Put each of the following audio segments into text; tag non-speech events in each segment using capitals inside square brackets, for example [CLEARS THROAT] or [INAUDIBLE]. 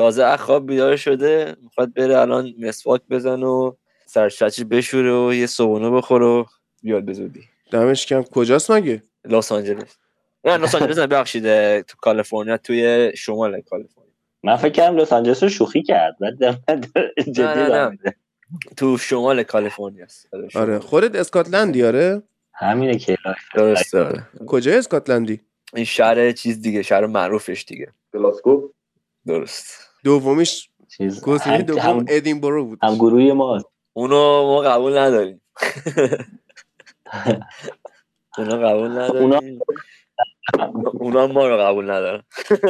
تازه خواب بیدار شده می‌خواد بره الان مسواک بزن و سرشچی بشوره و یه صبونه بخوره و بیاد به زودی. دمش کم. کجاست مگه؟ لس آنجلس. نه لس آنجلس نه ببخشید تو کالیفرنیا توی شمال کالیفرنیا. من فکر کردم لس آنجلس رو شوخی کرد بعد جدی نه، نه. می‌گم. تو شمال کالیفرنیا است. آره. خودت اسکاتلندی آره؟ همینه که. درسته آره. کجای اسکاتلندی؟ این شهر چیز دیگه شهر معروفش دیگه. گلاسکو؟ درست. دومیش چیز گزینه دوم هم, ادینبرو بود. هم گروه ما. اونو ما قبول نداریم. [LAUGHS] اونا قبول نداریم. اونا ما رو قبول ندارن.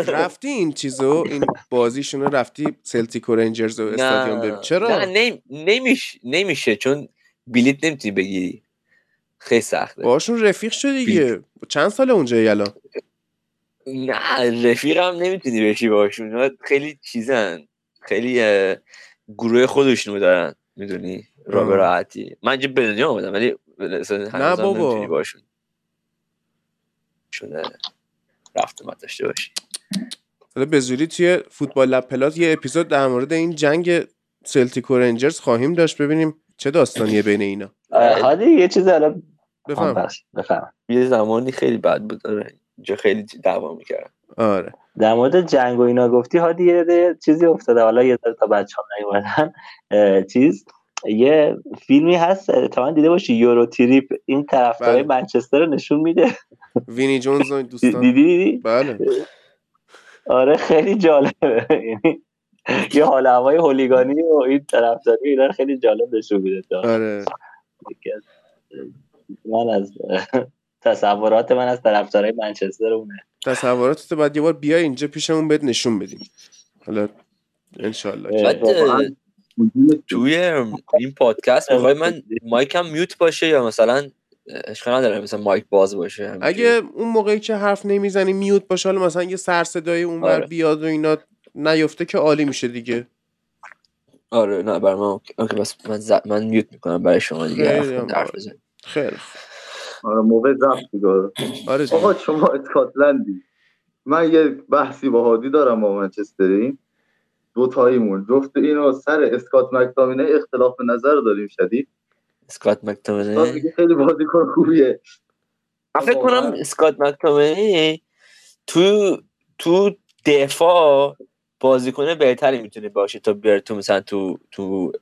رفتی این چیزو؟ این بازیشون رو رفتی سلتیک و رنجرز و استادیوم ببین. چرا؟ نه نمی- نمیش... نمیشه چون بلیت نمی‌تونی بگیری. خیلی سخته. باشون رفیق شدی دیگه. چند سال اونجایی الان؟ نه رفیقم نمی‌تونی بشی باشون. اونا خیلی چیزن. خیلی گروه خودشونو دارن. می‌دونی؟ را به. راحتی. من اینجا به دنیا آمدم ولی نه بابا. باشون. شده. رفت اومد داشته باشی. حالا به زودی توی فوتبال لب پلاس یه اپیزود در مورد این جنگ سلتیک و رنجرز خواهیم داشت. ببینیم چه داستانیه بین اینا. اه، هادی یه چیز حالا بفهم. بفهم یه زمانی خیلی بد بود. اینجا خیلی دعوا می‌کرد آره. در مورد جنگ و اینا گفتی هادی یه چیزی افتاده. حالا یه ذره تا بچه ها نیومدن چیز. یه فیلمی هست تا دیده باشی یورو تریپ. این طرفدارای بله. منچستر رو نشون میده. وینی جونز و این دوستان. دیدی دیدی؟ بله. آره خیلی جالبه. یعنی یه حال هوای هولیگانی و این طرفداری اینا خیلی جالب نشون میده آره. من از تصورات من از طرفدارای منچستر اونه تصوراتت باید یه بار بیای اینجا پیشمون بهت نشون بدیم حالا انشالله. بعد توی این پادکست می‌خوای من مایکم میوت باشه یا مثلا اشکال نداره مثلا مایک باز باشه؟ اگه اون موقعی که حرف نمی‌زنی mute باشه حالا مثلا یه سر صدای اونور آره. بیاد و اینا نیفته که عالی میشه دیگه آره نه برای من okay okay، بس من, ز... من mute می‌کنم برای شما دیگه خیلی. خیلی. آره موقع ضبط دیگه. آره. آقا شما اسکاتلندی. من یه بحثی با هادی دارم با منچستری. دو تاییمون. جفت اینو سر اسکات مکتامینه اختلاف نظر داریم شدید. اسکات میگه خیلی بازیکن خوبیه. من فکر کنم. اسکات مکتومنی تو تو دفاع بازیکن بهتری می‌تونه باشه تا بیاره تو مثلا تو تو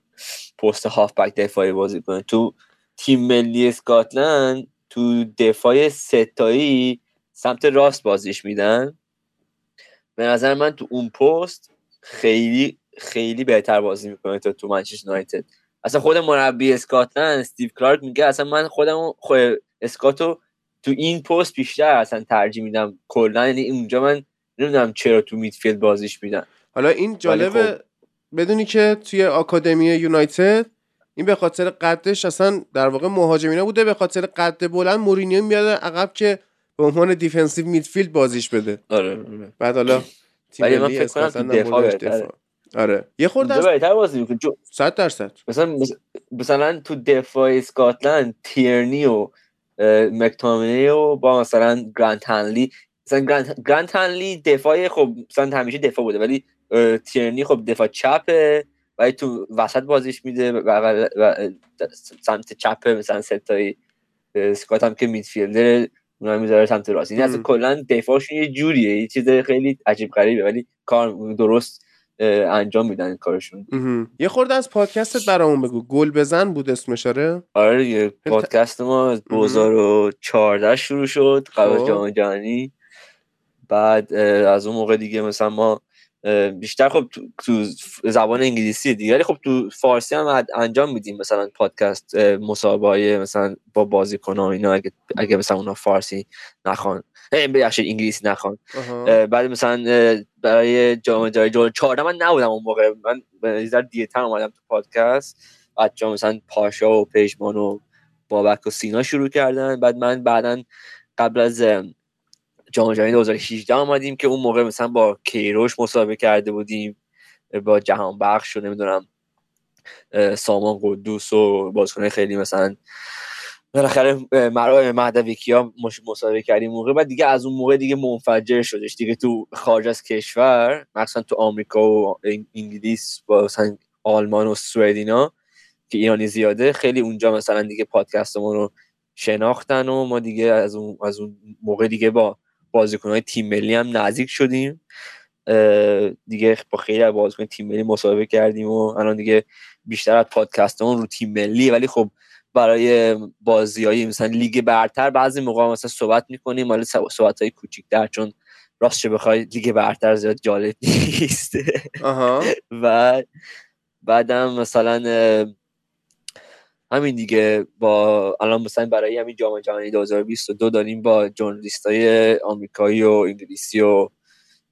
پست هافبک دفاعی بازی کنه. تو تیم ملی اسکاتلند تو دفاع ستایی سمت راست بازیش میدن. به نظر من تو اون پست خیلی خیلی بهتر بازی می‌کنه تا تو منچستر یونایتد. اصلا خود مربی اسکاتلند استیو کلارک میگه. اصلا من خودم خود اسکاتو تو این پست بیشتر اصلا ترجیح میدم. کلا یعنی اونجا من نمی‌دونم چرا تو midfield بازیش میدن. حالا این جالبه خب. بدونی که توی آکادمی یونایتد این به خاطر قدش اصلا در واقع مهاجمینا بوده به خاطر قد بلند مورینیو میاد عقب که به عنوان defensive midfield بازیش بده. آره. بعد حالا تیم ولی من فکر کنم دفاع. دفاع آره. یه خورده از بهتر بازی می‌کنه. چون 100 درصد. مثلا مثلا تو دفاع اسکاتلند تیرنی و مکتامینی و با مثلا گرانت هنلی مثلا گرانت, گرانت هنلی دفاع خب مثلا همیشه دفاع بوده ولی تیرنی خب دفاع چپه. ولی تو وسط بازیش میده و, سمت چپ مثلا ستایی اسکات هم که میدفیلدر اونا می‌ذاره سمت راست. این اصلا م. کلا دفاعشون یه جوریه. یه چیز خیلی عجیب غریبه ولی کار درست انجام میدن کارشون. یه خورده از پادکستت برامون بگو. گل بزن بود اسمش آره؟ آره دیگه. پادکست ما از 2014 شروع شد قبل از خب. جام جهانی. بعد از اون موقع دیگه مثلا ما بیشتر خب تو, تو زبان انگلیسی دیگه. ولی خب تو فارسی هم انجام میدیم مثلا پادکست های مثلا با بازیکن ها اینا. اگه, اگه مثلا اونا فارسی نخوان. ببخشید انگلیسی نخوان. بعد مثلا برای جام جهانی 2014 من نبودم اون موقع. من نظر دیرتر اومدم تو پادکست. بچه‌ها مثلا پاشا و پژمان و بابک و سینا شروع کردن. بعد من بعدا قبل از جام جهانی 2018 آمدیم که اون موقع مثلا با کیروش مسابقه کرده بودیم با جهان بخش و نمی‌دونم سامان قدوس و بازیکن خیلی مثلا بالاخره مرا مهدویکی ها مصاحبه کردیم موقع. بعد دیگه از اون موقع دیگه منفجر شدش. دیگه تو خارج از کشور مثلا تو آمریکا و انگلیس با مثلا آلمان و سوئد اینا که ایرانی زیاده خیلی اونجا مثلا دیگه پادکستمون رو شناختن و ما دیگه از اون از اون موقع دیگه با بازیکنهای تیم ملی هم نزدیک شدیم. دیگه با خیلی از بازیکن تیم ملی مصاحبه کردیم و الان دیگه بیشتر از پادکستمون رو تیم ملی. ولی خب برای بازیایی مثلا لیگ برتر بعضی موقع مثلا صحبت می‌کنیم. ولی صحبت های کوچیک‌تر چون راست چه بخوای لیگ برتر زیاد جالب [LAUGHS] نیست. و بعدم مثلا همین دیگه با الان مثلا برای همین جام جهانی 2022 داریم با های آمریکایی و انگلیسی و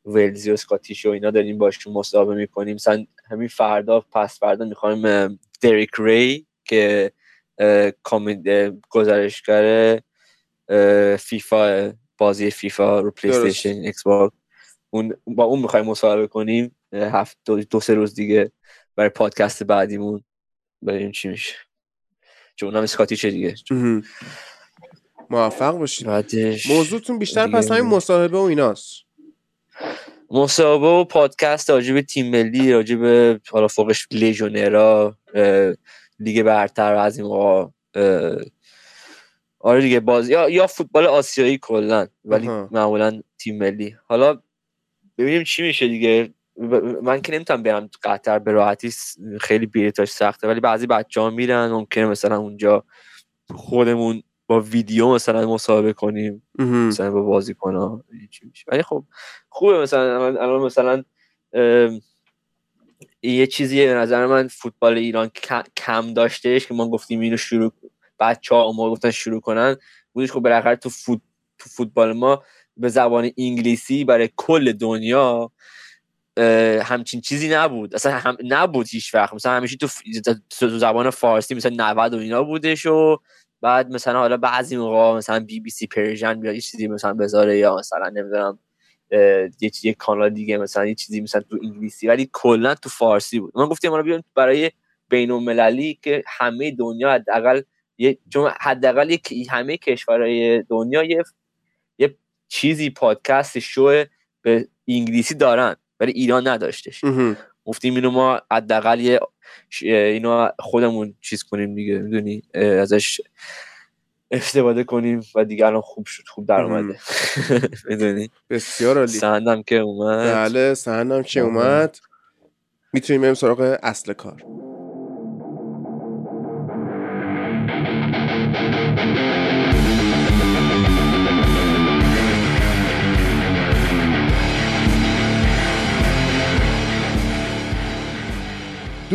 ولزی و اسکاتیش و اینا داریم باشون مصاحبه می‌کنیم. مثلا همین فردا پس فردا می‌خوایم دریک ری که گزارشگر فیفا بازی فیفا رو پلی استیشن ایکس اون با اون می‌خوایم مصاحبه کنیم. هفت دو, دو سه روز دیگه برای پادکست بعدیمون. بریم چی میشه. چون اونم Scottish ه دیگه. موفق باشید. موضوعتون بیشتر پس همین مصاحبه و ایناست. مصاحبه و پادکست راجب تیم ملی راجب حالا فوقش لژیونرا لیگ برتر از این موقع آره دیگه باز یا یا فوتبال آسیایی کلا ولی معمولا تیم ملی. حالا ببینیم چی میشه دیگه. من که نمی‌تونم برم قطر به راحتی خیلی بیلیتاش سخته ولی بعضی بچه ها میرن ممکنه مثلا اونجا خودمون با ویدیو مثلا مصاحبه کنیم مثلا با بازی کنم ولی خب خوبه مثلا الان مثلا یه چیزی به نظر من فوتبال ایران کم داشتهش که ما گفتیم اینو شروع بچه ها ما گفتن شروع کنن بودش خب بالاخره تو, فوت... تو فوتبال ما به زبان انگلیسی برای کل دنیا همچین چیزی نبود. اصلا هم نبود هیچ وقت. مثلا همیشه تو, زبان فارسی مثلا 90 و اینا بودش و بعد مثلا حالا بعضی موقع مثلا BBC Persian بیاد یه چیزی مثلا بذاره یا مثلا نمی‌دونم یه چیزی کانال دیگه مثلا یه چیزی مثلا تو انگلیسی. ولی کلا تو فارسی بود. من گفتم ما بیام برای بین المللی که همه دنیا حداقل یه چون حداقل همه کشورهای دنیا یه یه چیزی پادکست شو به انگلیسی دارن. ولی ایران نداشتش. گفتیم اینو ما حداقل یه اینو خودمون چیز کنیم دیگه می‌دونی؟ ازش استفاده کنیم و دیگه الان خوب شد خوب در اومده. [LAUGHS] می‌دونی؟ بسیار عالی. سندم که اومد. بله سندم که اومد. می‌تونیم بریم سراغ اصل کار.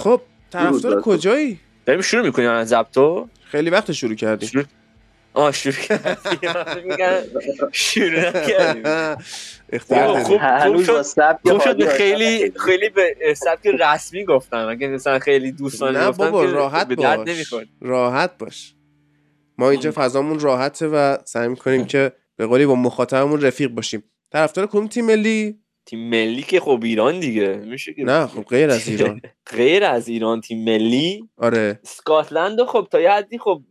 خب طرفدار کجایی؟ داریم شروع می‌کنیم از زبطو خیلی وقت شروع کردیم شروع آه شروع کردیم. شروع کردیم اختیار خوب خوب شد خوب شد خیلی خیلی به سبک رسمی گفتم اگه مثلا خیلی دوستانه نه گفتم بابا که راحت باش. نمی‌خورد راحت باش. ما اینجا فضامون راحته و سعی می‌کنیم که به قولی با مخاطبمون رفیق باشیم. طرفدار کدوم تیم ملی؟ تیم ملی که خب ایران دیگه. میشه که نه خب غیر از [LAUGHS] ایران. غیر از ایران تیم ملی. آره. اسکاتلند خب تا یه حدی خب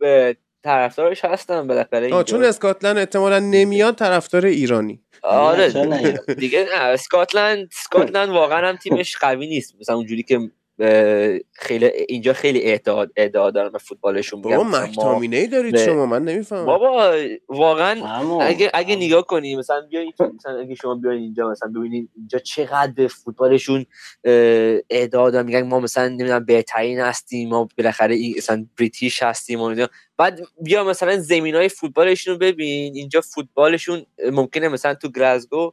طرفدارش هستن بالاخره آه. چون اسکاتلند احتمالا نمیاد طرفدار ایرانی. آره؟ دیگه اسکاتلند اسکاتلند واقعا هم تیمش قوی نیست. مثلا اونجوری که خیلی اینجا خیلی ادعا دارن به فوتبالشون بابا مکتامینه ای دارید به- شما من نمی‌فهمم بابا واقعا. اگه اگه نگاه کنی مثلا بیاین مثلا اگه شما بیاین اینجا مثلا ببینید اینجا چقدر به فوتبالشون اعداد دارن میگن ما مثلا نمی‌دونم بهترین هستیم ما بالاخره این مثلا بریتیش هستیم و. بعد بیا مثلا زمین های فوتبالشون رو ببین اینجا فوتبالشون ممکنه مثلا تو گلاسگو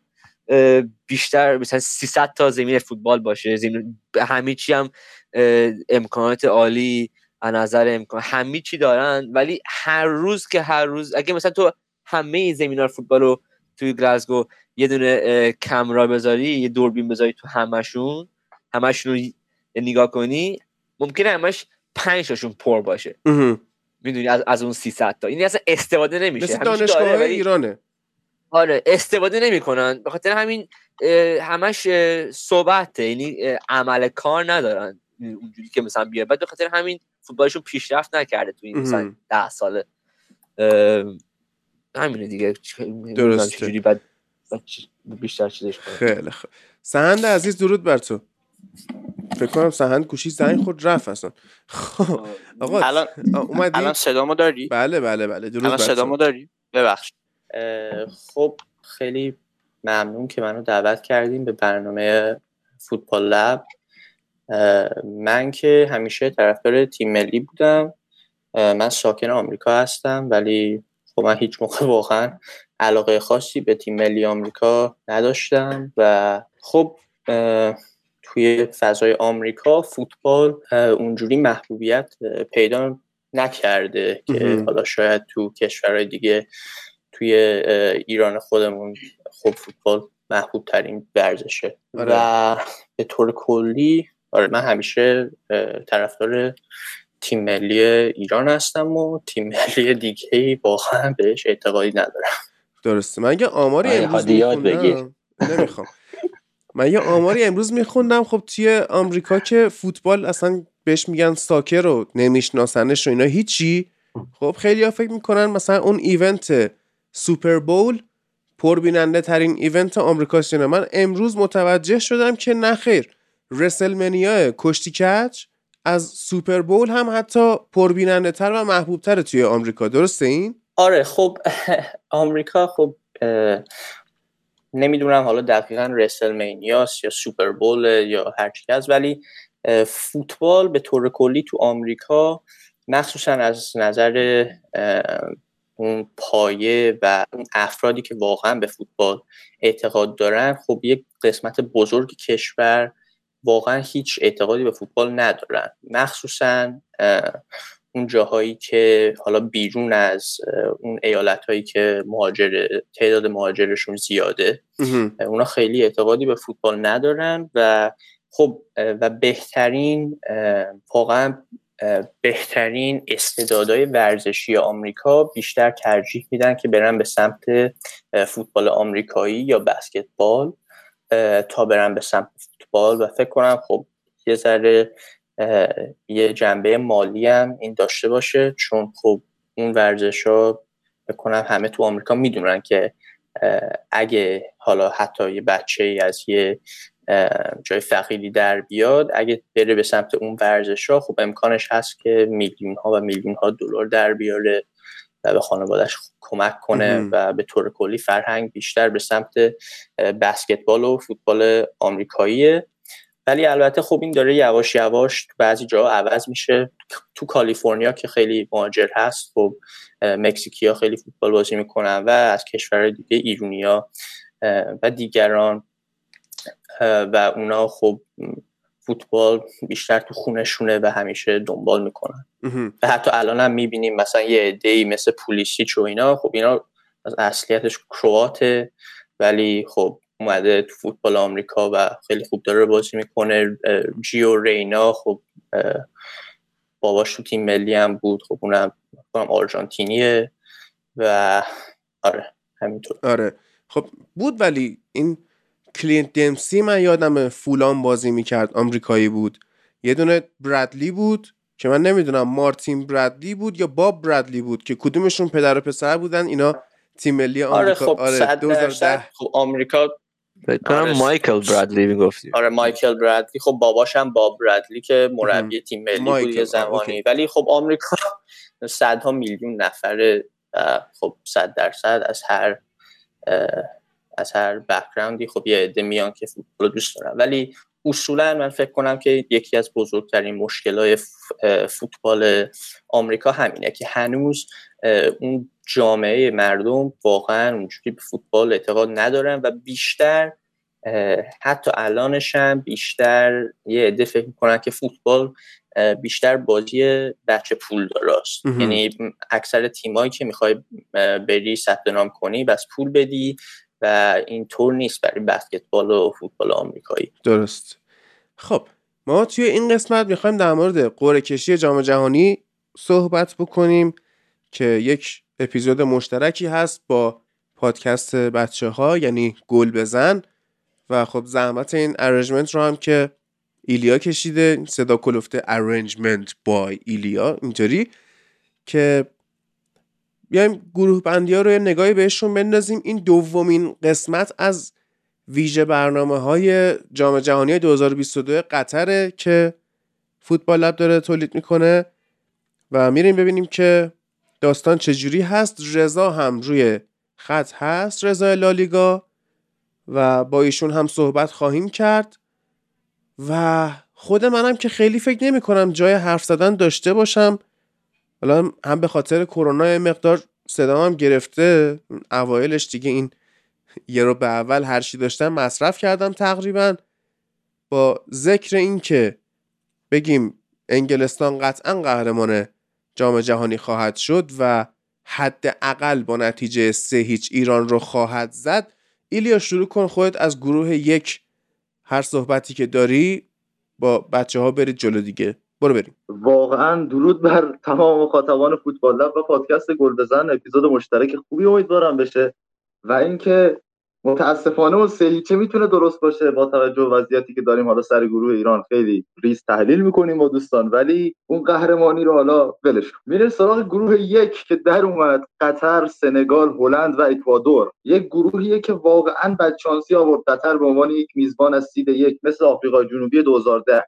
بیشتر مثلا 300 تا زمین فوتبال باشه. زمین همه چی هم امکانات عالی از نظر امکان همه چی دارن. ولی هر روز که هر روز اگه مثلا تو همه زمین فوتبال رو توی گلاسگو یه دونه کمرا بذاری یه دوربین بذاری تو همشون همشون رو نگاه کنی ممکنه همش پنج تاشون پر باشه. می‌دونی؟ از, از اون 300 تا. این اصلا استفاده نمیشه. مثل دانشگاه ایرانه. آره استفاده نمی‌کنن. به خاطر همین همش اه، صحبته. یعنی عمل کار ندارن اونجوری که مثلا بیاد. بعد به خاطر همین فوتبالشون پیشرفت نکرده تو این مثلا. ده ساله. همینه دیگه. درسته. چجوری بعد بیشتر چیزش خیلی خوب. سهند عزیز درود بر تو. فکر کنم سهند گوشی زنگ خود رفت اصلا. خب آقا الان اومدی؟ الان صدامو داری؟ بله بله بله. درود الان صدامو داری؟ ببخش خب خیلی ممنون که منو دعوت کردیم به برنامه فوتبال لب من که همیشه طرفدار تیم ملی بودم من ساکن آمریکا هستم ولی خب من هیچ موقع واقعا علاقه خاصی به تیم ملی آمریکا نداشتم و خب توی فضای آمریکا فوتبال اونجوری محبوبیت پیدا نکرده که. حالا شاید تو کشورهای دیگه توی ایران خودمون خب فوتبال محبوب ترین ورزشه. آره. و به طور کلی آره من همیشه طرفدار تیم ملی ایران هستم و تیم ملی دیگه ای واقعا بهش اعتقادی ندارم. درسته. من یه آماری آره، امروز یاد میخوندم. نمی‌خوام. من یه آماری امروز میخوندم. خب توی آمریکا که فوتبال اصلا بهش میگن ساکر رو نمیشناسنش و اینا هیچی. خب خیلی ها فکر می‌کنن مثلا اون ایونت سوپر بول پربیننده ترین ایونت آمریکاست. من امروز متوجه شدم که نه خیر رسلمنیا کشتی کچ از سوپر بول هم حتی پربیننده تر و محبوب تر توی آمریکا درسته این؟ آره خب [LAUGHS] آمریکا خب نمی‌دونم حالا دقیقا رسلمینیاس یا سوپر بول یا هر چی هست ولی فوتبال به طور کلی تو آمریکا مخصوصا از نظر اون پایه و اون افرادی که واقعا به فوتبال اعتقاد دارن خب یک قسمت بزرگ کشور واقعا هیچ اعتقادی به فوتبال ندارن. مخصوصا اون جاهایی که حالا بیرون از اون ایالت هایی که مهاجر تعداد مهاجرشون زیاده اونا خیلی اعتقادی به فوتبال ندارن و خب و بهترین واقعا بهترین استعدادهای ورزشی آمریکا بیشتر ترجیح میدن که برن به سمت فوتبال آمریکایی یا بسکتبال. تا برن به سمت فوتبال و فکر کنم خب یه ذره یه جنبه مالی هم این داشته باشه. چون خب اون ورزش ها کنم همه تو آمریکا می‌دونن که اگه حالا حتی یه بچه از یه جای فقیری در بیاد اگه بره به سمت اون ورزش ها خب امکانش هست که میلیون ها و میلیون ها دلار در بیاره و به خانوادش کمک کنه. و به طور کلی فرهنگ بیشتر به سمت بسکتبال و فوتبال آمریکاییه. ولی البته خب این داره یواش یواش تو بعضی جاها عوض میشه. تو کالیفرنیا که خیلی مهاجر هست خب مکزیکیا خیلی فوتبال بازی می‌کنن و از کشورهای دیگه ایرونیا و دیگران. و اونا خب فوتبال بیشتر تو خونشونه و همیشه دنبال می‌کنن. و حتی الان هم می‌بینیم مثلا یه عده‌ای مثل پولیسیچ و اینا خب اینا از اصلیتش کرواته ولی خب اومده تو فوتبال آمریکا و خیلی خوب داره بازی می‌کنه. جیو رینا خب باباش تو تیم ملی هم بود. خب اونم آرژانتینیه و آره همینطور. آره. خب بود ولی این کلینت دمسی من یادم فولان بازی می‌کرد آمریکایی بود. یه دونه برادلی بود که من نمی‌دونم مارتین برادلی بود یا باب برادلی بود که کدومشون پدر و پسر بودن؟ اینا تیم ملی آره آمریکا خب آره صد درصد. 2010 خب آمریکا آره. مایکل برادلی می‌گفتی. آره مایکل برادلی. خب باباش هم باب برادلی که مربی تیم ملی بود یه زمانی. ولی خب آمریکا صدها میلیون نفره و خب صد درصد از هر از هر بکگراندی خب یه عده میان که فوتبال رو دوست دارن. ولی اصولا من فکر کنم که یکی از بزرگترین مشکلات فوتبال آمریکا همینه که هنوز اون جامعه مردم واقعا اونجوری به فوتبال اعتقاد ندارن و بیشتر حتی الانش هم بیشتر یه عده فکر می‌کنن که فوتبال بیشتر بازی بچه پول داراست. یعنی اکثر تیمایی که می‌خوای بری ثبت نام کنی بس پول بدی. و این طور نیست برای بسکتبال و فوتبال آمریکایی. درست. خب ما توی این قسمت می‌خوایم در مورد قرعه کشی جام جهانی صحبت بکنیم که یک اپیزود مشترکی هست با پادکست بچه ها یعنی گل بزن. و خب زحمت این ارنجمنت رو هم که ایلیا کشیده صدا کلفته ارنجمنت بای ایلیا اینطوری که بیایم گروه بندی ها رو یه نگاهی بهشون بندازیم. این دومین قسمت از ویژه برنامه های جام جهانی 2022 قطره که فوتبال لب داره تولید می‌کنه و میریم ببینیم که داستان چجوری هست. رضا هم روی خط هست رضا لالیگا و با ایشون هم صحبت خواهیم کرد و خود منم که خیلی فکر نمی کنم جای حرف زدن داشته باشم. حالا هم به خاطر کرونا مقدار صدام هم گرفته. اوایلش دیگه این یه رو به اول هر چی داشتم مصرف کردم تقریبا. با ذکر این که بگیم انگلستان قطعا قهرمان جام جهانی خواهد شد و حداقل با نتیجه سه هیچ ایران رو خواهد زد ایلیا شروع کن خودت از گروه یک هر صحبتی که داری با بچه ها برید جلو دیگه. برو بریم. واقعا درود بر تمام مخاطبان فوتبال لب و پادکست گل بزن اپیزود مشترک خوبی امیدوارم بشه و اینکه متاسفانه اون سه می‌تونه درست باشه با توجه به وضعیتی که داریم. حالا سر گروه ایران خیلی ریز تحلیل می‌کنیم با دوستان ولی اون قهرمانی رو حالا ولش. میریم سراغ گروه یک که در اومد. قطر سنگال هلند و اکوادور. یک گروهیه که واقعا بدشانسی آورد. قطر به عنوان یک میزبان از سید یک مثل آفریقای جنوبی 2010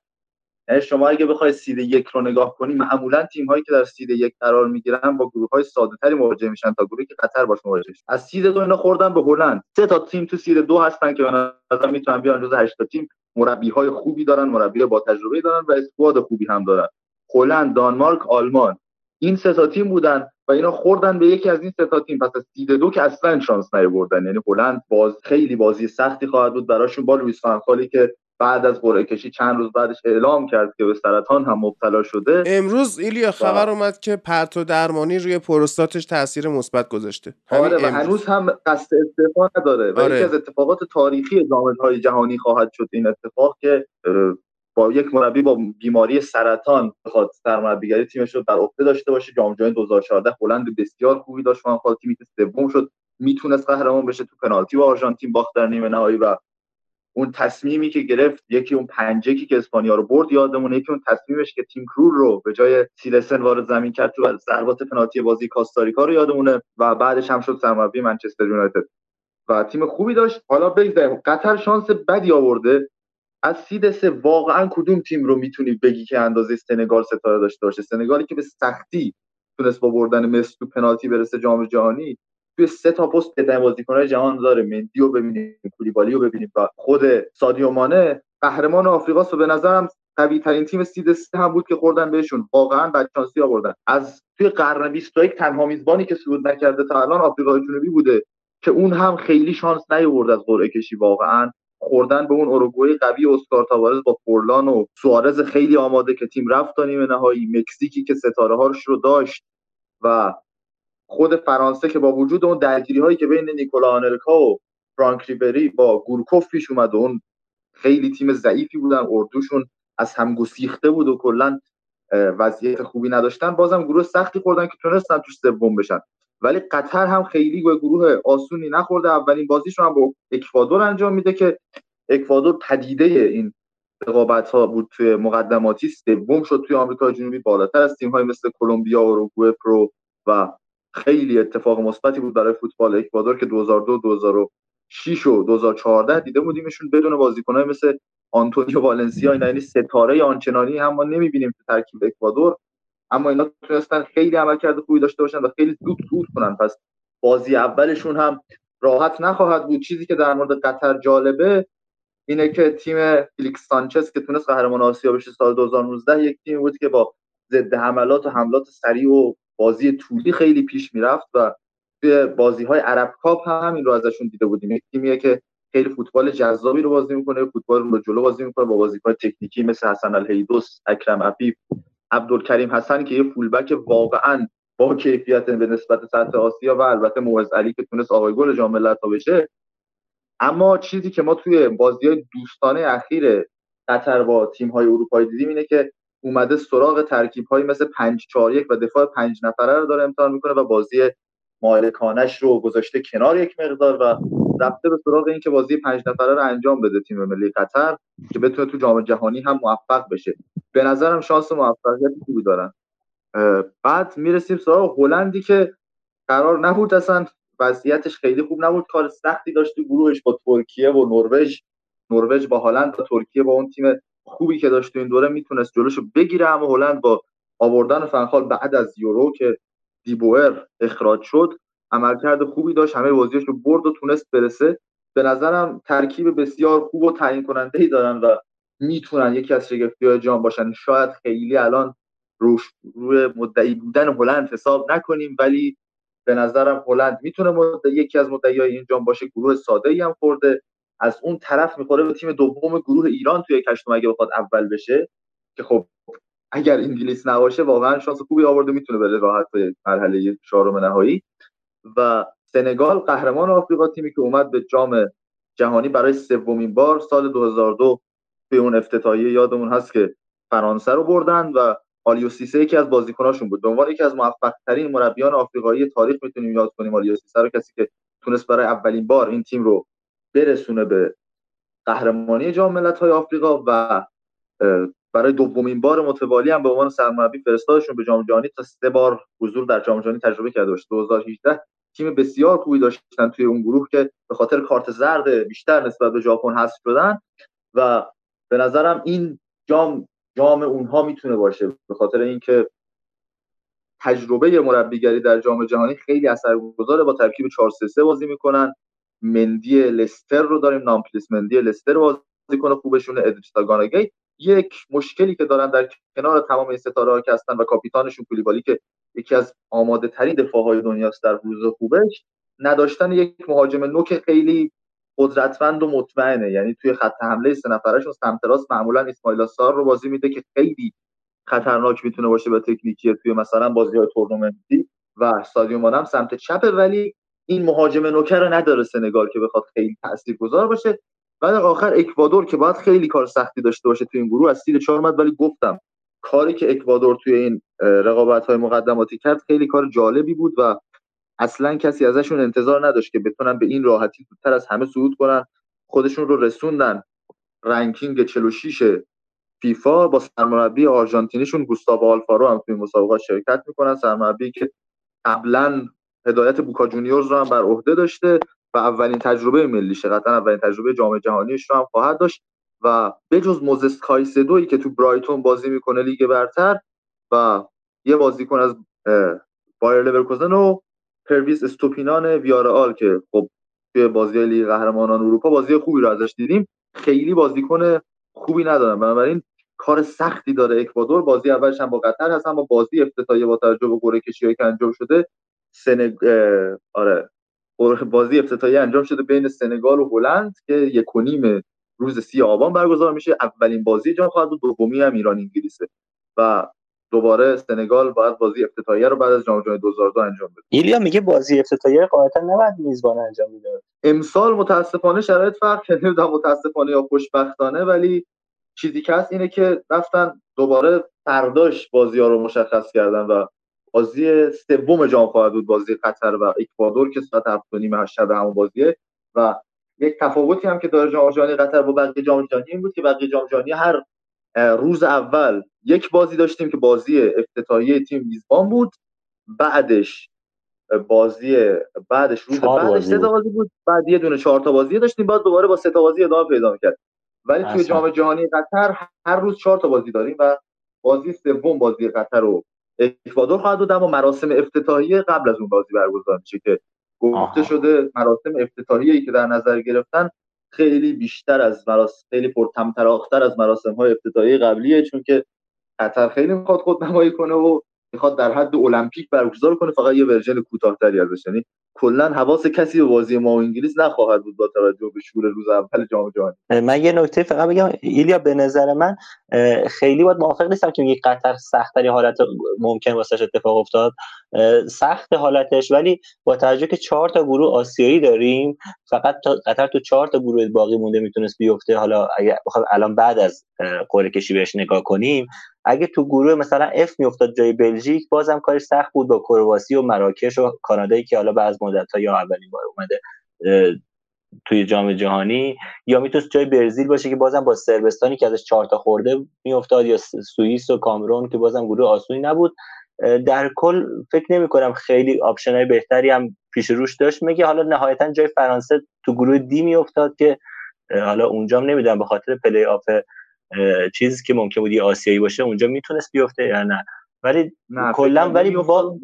یعنی شما اگه بخوای سید یک رو نگاه کنی معمولا تیم هایی که در سید یک قرار می‌گیرن با گروه های ساده تری مواجه میشن تا گروهی که قطر باش مواجه میشه از سید دو اینا خوردن به هلند. سه تا تیم تو سید دو هستن که به نظر می‌تونن بیان جز 8 تا تیم. مربی های خوبی دارن مربی با تجربه دارن و اسکواد خوبی هم دارن. هلند دانمارک آلمان. این سه تا تیم بودن و اینا خوردن به یکی از این سه تا تیم. پس از سید دو که اصلا شانس نیاوردن. یعنی هلند باز خیلی بازی سختی خواهد بود. براشون با لوئیس فانخالی که بعد از قرعه کشی چند روز بعدش اعلام کرد که به سرطان هم مبتلا شده. امروز ایلیا خبر اومد که پرتو درمانی روی پروستاتش تاثیر مثبت گذاشته. آره و هنوز هم قصد استعفا نداره. و آره. یکی از اتفاقات تاریخی جام‌های جهانی خواهد شد این اتفاق که با یک مربی با بیماری سرطان بخواد سرمربیگری تیمش رو در عهده داشته باشه. جام جهانی 2014 هلند بسیار خوبی داشت. تیمی که سوم شد. می‌تونست قهرمان بشه. تو پنالتی با آرژانتین باخت در نیمه نهایی و اون تصمیمی که گرفت یکی اون پنجکی که اسپانیا رو برد یادمونه یکی اون تصمیمش که تیم کرول رو به جای سیلسن وارد زمین کرد تو ضربات پنالتی بازی کاستاریکا رو یادمونه و بعدش هم شد سرمربی منچستر یونایتد. و تیم خوبی داشت. حالا بگذاریم قطر شانس بدی آورده. از سید سه واقعا کدوم تیم رو می‌تونی بگی که اندازه سنگال ستاره داشته باشه؟ سنگالی که به سختی تونست با بردن مصر تو پنالتی برسه جام جهانی. توی سه تا پست بهترین بازیکن‌های جهان داره مندی رو ببینیم کولیبالی رو ببینیم و خود سادیو مانه قهرمان آفریقاست و به نظرم قوی ترین تیم سید سه هم بود که خوردن بهشون. واقعا بدشانسی آوردن. از توی قرن 21 تنها میزبانی که صعود نکرده تا الان آفریقای جنوبی بوده که اون هم خیلی شانس نیورد از قرعه کشی. واقعا خوردن به اون اوروگوئه قوی اسکار تاوارز با فورلان و سوارز خیلی آماده که تیم رفت تا نیمه نهایی مکزیکی که ستاره هاش رو داشت و خود فرانسه که با وجود اون درگیری هایی که بین نیکولا آنلکا و فرانک ریبری با گورکوف پیش اومد و اون خیلی تیم ضعیفی بودن اردوشون از هم گسیخته بود و کلا وضعیت خوبی نداشتن بازم گروه سختی خوردن که تونستن توش سوم بشن. ولی قطر هم خیلی به گروه آسونی نخورده اولین بازیش رو هم با اکوادور انجام میده که اکوادور پدیده این رقابت ها بود توی مقدماتی سوم شد توی آمریکا جنوبی بالاتر از تیم های مثل کلمبیا و اوروگوئه پرو و خیلی اتفاق مثبتی بود برای فوتبال اکوادور که 2002 2000 2006 و 2014 دیده بودیمشون بدون بازیکنای مثل آنتونیو والنسیا. اینا یعنی ستاره آنچنانی هم ما نمی‌بینیم تو ترکیب اکوادور. اما اینا تونستن خیلی عملکرد خوبی داشته باشن و خیلی زود صعود کنن. پس بازی اولشون هم راحت نخواهد بود. چیزی که در مورد قطر جالبه اینه که تیم فیلیکس سانچز که تونست قهرمان آسیا بشه سال 2019 یک تیم بود که با ضد حملات و حملات سریع و بازی طولی خیلی پیش می‌رفت و توی بازی های Arab Cup هم همین رو ازشون دیده بودیم. یک تیمیه که خیلی فوتبال جذابی رو بازی می‌کنه فوتبال رو جلو بازی می‌کنه با بازیکن تکنیکی مثل حسن الهیدوس اکرم عفیف عبدالکریم حسن که یه فولبک واقعا با کیفیت به نسبت سطح آسیا و البته موعظ علی که تونست آقای گل جام ملت‌ها بشه. اما چیزی که ما توی بازی های دوستانه اخیر قطر با تیم های اروپایی دیدیم اینه که اومده سراغ ترکیب های مثل 5 4 1 و دفاع 5 نفره رو داره امتحان می‌کنه و بازی مالکانش رو گذاشته کنار یک مقدار و رفته به سراغ این که بازی 5 نفره رو انجام بده تیم ملی قطر که بتونه تو جام جهانی هم موفق بشه. به نظرم شانس موفقیت خوبی دارن. بعد می‌رسیم سراغ هلندی که قرار نبود اصلا وضعیتش خیلی خوب نبود. کار سختی داشت تو گروهش با ترکیه و نروژ. نروژ با هلند و ترکیه با اون تیم خوبی که داشت تو این دوره می‌تونست جلوشو بگیره اما هلند با آوردن فنخال بعد از یورو که دیبوئر اخراج شد عملکرد خوبی داشت. همه بازیاشو برد و تونست برسه. به نظرم ترکیب بسیار خوب و تعیین کننده ای دارن و می‌تونن یکی از شگفتی های جام باشن. شاید خیلی الان روش روی مدعی بودن هلند حساب نکنیم ولی به نظرم هلند می‌تونه یکی از مدعیای این جام باشه. گروه ساده ای هم خورده. از اون طرف می‌خوره به تیم دوم گروه ایران توی کشتم اگه بخواد اول بشه که خب اگر انگلیس نباشه واقعا شانس خوبی آورده می‌تونه بره راحت به مرحله چهارم نهایی. و سنگال قهرمان آفریقا تیمی که اومد به جام جهانی برای سومین بار سال 2002 توی اون افتتاحیه یادمون هست که فرانسه رو بردن و آلیو سیسه یکی از بازیکناشون بود. به یکی از موفق ترین مربیان آفریقایی تاریخ می‌تونیم یاد کنیم آلیو سیسه رو کسی که تونست برای اولین بار این تیم رو برسونه به قهرمانی جام ملت‌های آفریقا و برای دومین بار متوالی هم به عنوان سرمربی فرستادشون به جام جهانی تا سه بار حضور در جام جهانی تجربه کرده باشه. 2018 تیم بسیار خوبی داشتن توی اون گروه که به خاطر کارت زرد بیشتر نسبت به ژاپن حذف شدن و به نظرم این جام جام اونها می‌تونه باشه. به خاطر اینکه تجربه مربیگری در جام جهانی خیلی اثرگذاره با ترکیب 4 3 3 بازی می‌کنن. مندی لستر رو داریم نامپلیس مندی لستر بازیکن خوبشونه ادریسا گاناگی یک مشکلی که دارن در کنار تمام این ستاره ها که هستن و کاپیتانشون کولیبالی که یکی از آماده ترین دفاع های دنیاست در روز خوبش نداشتن یک مهاجم نوک خیلی قدرتمند و مطمئنه. یعنی توی خط حمله سه نفرشون سمت راست معمولا اسماعیل سار رو بازی میده که خیلی خطرناک می‌تونه باشه با تکنیکی توی مثلا بازی های تورنمنتی و سادیو مانم سمت چپه ولی این مهاجم نوکر رو نداره سنگال که بخواد خیلی تاثیرگذار باشه. در آخر اکوادور که باید خیلی کار سختی داشته باشه توی این گروه از سیر چهار ولی گفتم کاری که اکوادور توی این رقابت های مقدماتی کرد خیلی کار جالبی بود و اصلا کسی ازشون انتظار نداشت که بتونن به این راحتی زودتر از همه صعود کنن. خودشون رو رسوندن. رنکینگ 46 فیفا با سرمربی آرژانتینیشون گوستاو آلفارو هم توی مسابقات شرکت می‌کنن. سرمربی که قبلا هدایت بوکا جونیورز رو هم بر عهده داشته و اولین تجربه ملیشه قطعا اولین تجربه جام جهانیش رو هم خواهد داشت و بجز موزس کایسدوی که تو برایتون بازی می‌کنه لیگ برتر و یه بازیکن از بایر لورکوزن و پرویس استوپینان ویارال که خب توی بازی لیگ قهرمانان اروپا بازی خوبی رو ازش دیدیم خیلی بازیکن خوبی ندارم بنابراین کار سختی داره اکوادور. بازی اولش هم با قطر هست با بازی افتتاحیه با توجه به قرعه کشی که انجام شده سنگ... آره بازی افتتاحیه انجام شده بین سنگال و هلند که یک و نیم روز سی آبان برگزار میشه. اولین بازی جام خواهد بود دومی هم ایران انگلیسه. و دوباره سنگال باید بازی افتتاحیه رو بعد از جام جهانی 2002 انجام بده. ایلیا میگه بازی افتتاحیه قاعدتا نباید میزبان انجام میده امسال متاسفانه شرایط فرق کرده نمی‌دونم متاسفانه یا خوشبختانه ولی چیزی که هست اینه که رفتن دوباره فرداش بازی ها رو مشخص کردن و بازی سوم جام خواهد بود بازی قطر و اکوادور که ساعت 7 نیم شب همون بازیه. و یک تفاوتی هم که داره جام جهانی قطر با بقیه جام جهانی این بود که بقیه جام جهانی هر روز اول یک بازی داشتیم که بازی افتتاحیه تیم میزبان بود. بعدش بازی بعدش روز بعدش سه بازی بود. بعد یه دونه چهار تا بازی داشتیم. بعد دوباره با سه تا بازی ادامه پیدا کرد ولی توی جام جهانی قطر هر روز چهار تا بازی داریم و بازی سوم بازی قطر رو اکوادور خواهد بود اما مراسم افتتاحیه قبل از اون بازی برگزار میشه که گفته شده مراسم افتتاحیه‌ای که در نظر گرفتن خیلی بیشتر از مراسم خیلی پرتمطراق‌تر از مراسم های افتتاحیه قبلیه چون که قطر خیلی می‌خواد خود نمایی کنه و می‌خواد در حد المپیک برگزار کنه فقط یه ورژن کوتاهتری ازش یعنی کلا حواس کسی به بازی ما و انگلیس نخواهد بود با توجه به شور روز اول جام جهانی. من یه نکته فقط بگم. ایلیا به نظر من خیلی باید موافق نیستم که میگه قطر سختری حالت ممکن واسش اتفاق افتاد. سخت حالتش ولی با توجه که چهار تا گروه آسیایی داریم فقط قطر تو چهار تا گروه باقی مونده می‌تونست بیفته. حالا اگه الان بعد از قرعه کشی بهش نگاه کنیم. اگه تو گروه مثلا اف میافتاد جای بلژیک بازم کارش سخت بود با کرواسی و مراکش و کانادایی که حالا بعد مدت ها یا اولین بار اومده توی جام جهانی. یا می‌تونست جای برزیل باشه که بازم با سربستانی که ازش چهار تا خورده میافتاد یا سوئیس و کامرون که بازم گروه آسونی نبود. در کل فکر نمی کنم خیلی option های بهتری هم پیش روش داشت. میگه حالا نهایتا جای فرانسه تو گروه D میافتاد که حالا اونجا نمی‌دونم به خاطر پلی آف چیزی که ممکن بود یه آسیایی باشه اونجا می‌تونست بیفته یا نه. ولی کلا ولی با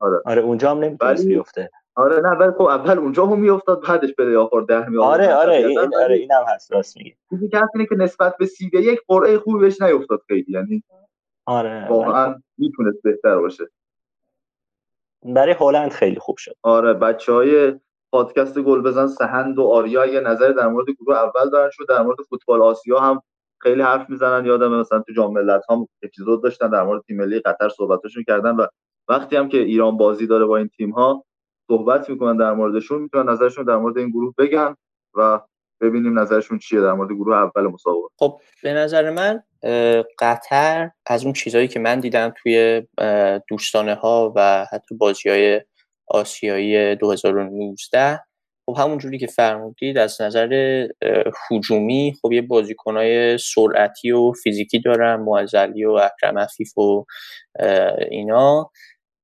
آره. آره اونجا هم نمی‌تونست ولی... بیفته. آره نه ولی خب اول اونجا هم میافتاد بعدش به آخر ده می آره آره این آره اینم هست راست میگی. چیزی که اینه که نسبت به سی یک قرعه خوبی بهش نیافتاد خیلی یعنی آره واقعا می‌تونست بهتر باشه. برای هلند خیلی خوب شد. آره بچه های پادکست گل بزن سهند و آریا یه نظر در مورد گروه اول دارن شد در مورد فوتبال آسیا هم خیلی حرف می‌زنن یادم مثلا تو جام ملت هم اپیزود داشتن در مورد تیم ملی قطر صحبتاشون کردن و وقتی هم که ایران بازی داره با این تیم ها صحبت می‌کنن در موردشون می‌تونن نظرشون در مورد این گروه بگن و ببینیم نظرشون چیه در مورد گروه اول مسابقه. خب به نظر من قطر از اون چیزهایی که من دیدم توی دوستانه ها و حتی بازی های آسیایی 2019 خب همون جوری که فرمودید از نظر حجومی خب یه بازیکنای سرعتی و فیزیکی دارن معزلی و اکرم عفیف و اینا.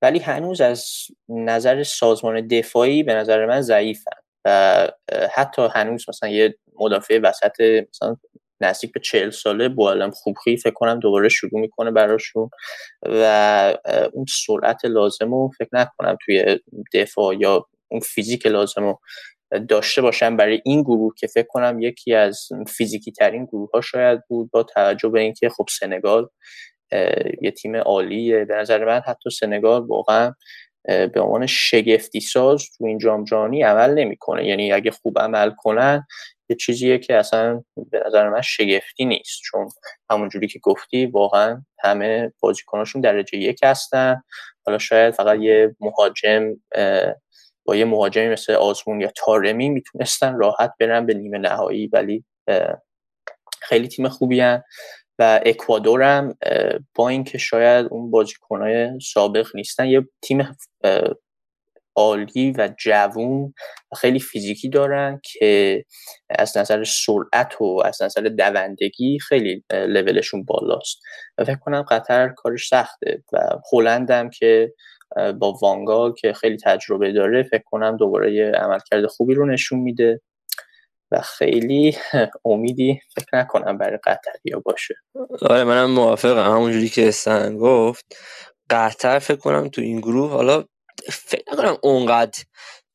ولی هنوز از نظر سازمان دفاعی به نظر من ضعیفن و حتی هنوز مثلا یه مدافع وسط مثلا نزدیک به چهل ساله بوالم خوبخی فکر کنم دوباره شروع می‌کنه براشون و اون سرعت لازم رو فکر نکنم توی دفاع یا اون فیزیک لازم رو داشته باشم برای این گروه که فکر کنم یکی از فیزیکی ترین گروه ها شاید بود با توجه به اینکه خب سنگال یه تیم عالیه. به نظر من حتی سنگال واقعا به عنوان شگفتی ساز تو این جام جهانی عمل نمی‌کنه. یعنی اگه خوب عمل کنن یه چیزیه که اصلا به نظر من شگفتی نیست. چون همونجوری که گفتی واقعا همه بازیکناشون درجه یک هستن. حالا شاید فقط یه مهاجم با یه مهاجمی مثل آزمون یا تارمی می‌تونستن راحت برن به نیمه نهایی ولی خیلی تیم خوبی هن. و اکوادور هم با اینکه شاید اون بازیکنهای سابق نیستن یه تیم عالی و جوون و خیلی فیزیکی دارن که از نظر سرعت و از نظر دوندگی خیلی لولشون بالاست و فکر کنم قطر کارش سخته و هلند که با وانگال که خیلی تجربه داره فکر کنم دوباره یه عملکرد خوبی رو نشون میده و خیلی امیدی فکر نکنم برای قطریا باشه. آره منم موافقم. همونجوری که سن گفت قطر فکر کنم تو این گروه حالا فکر نکنم اونقدر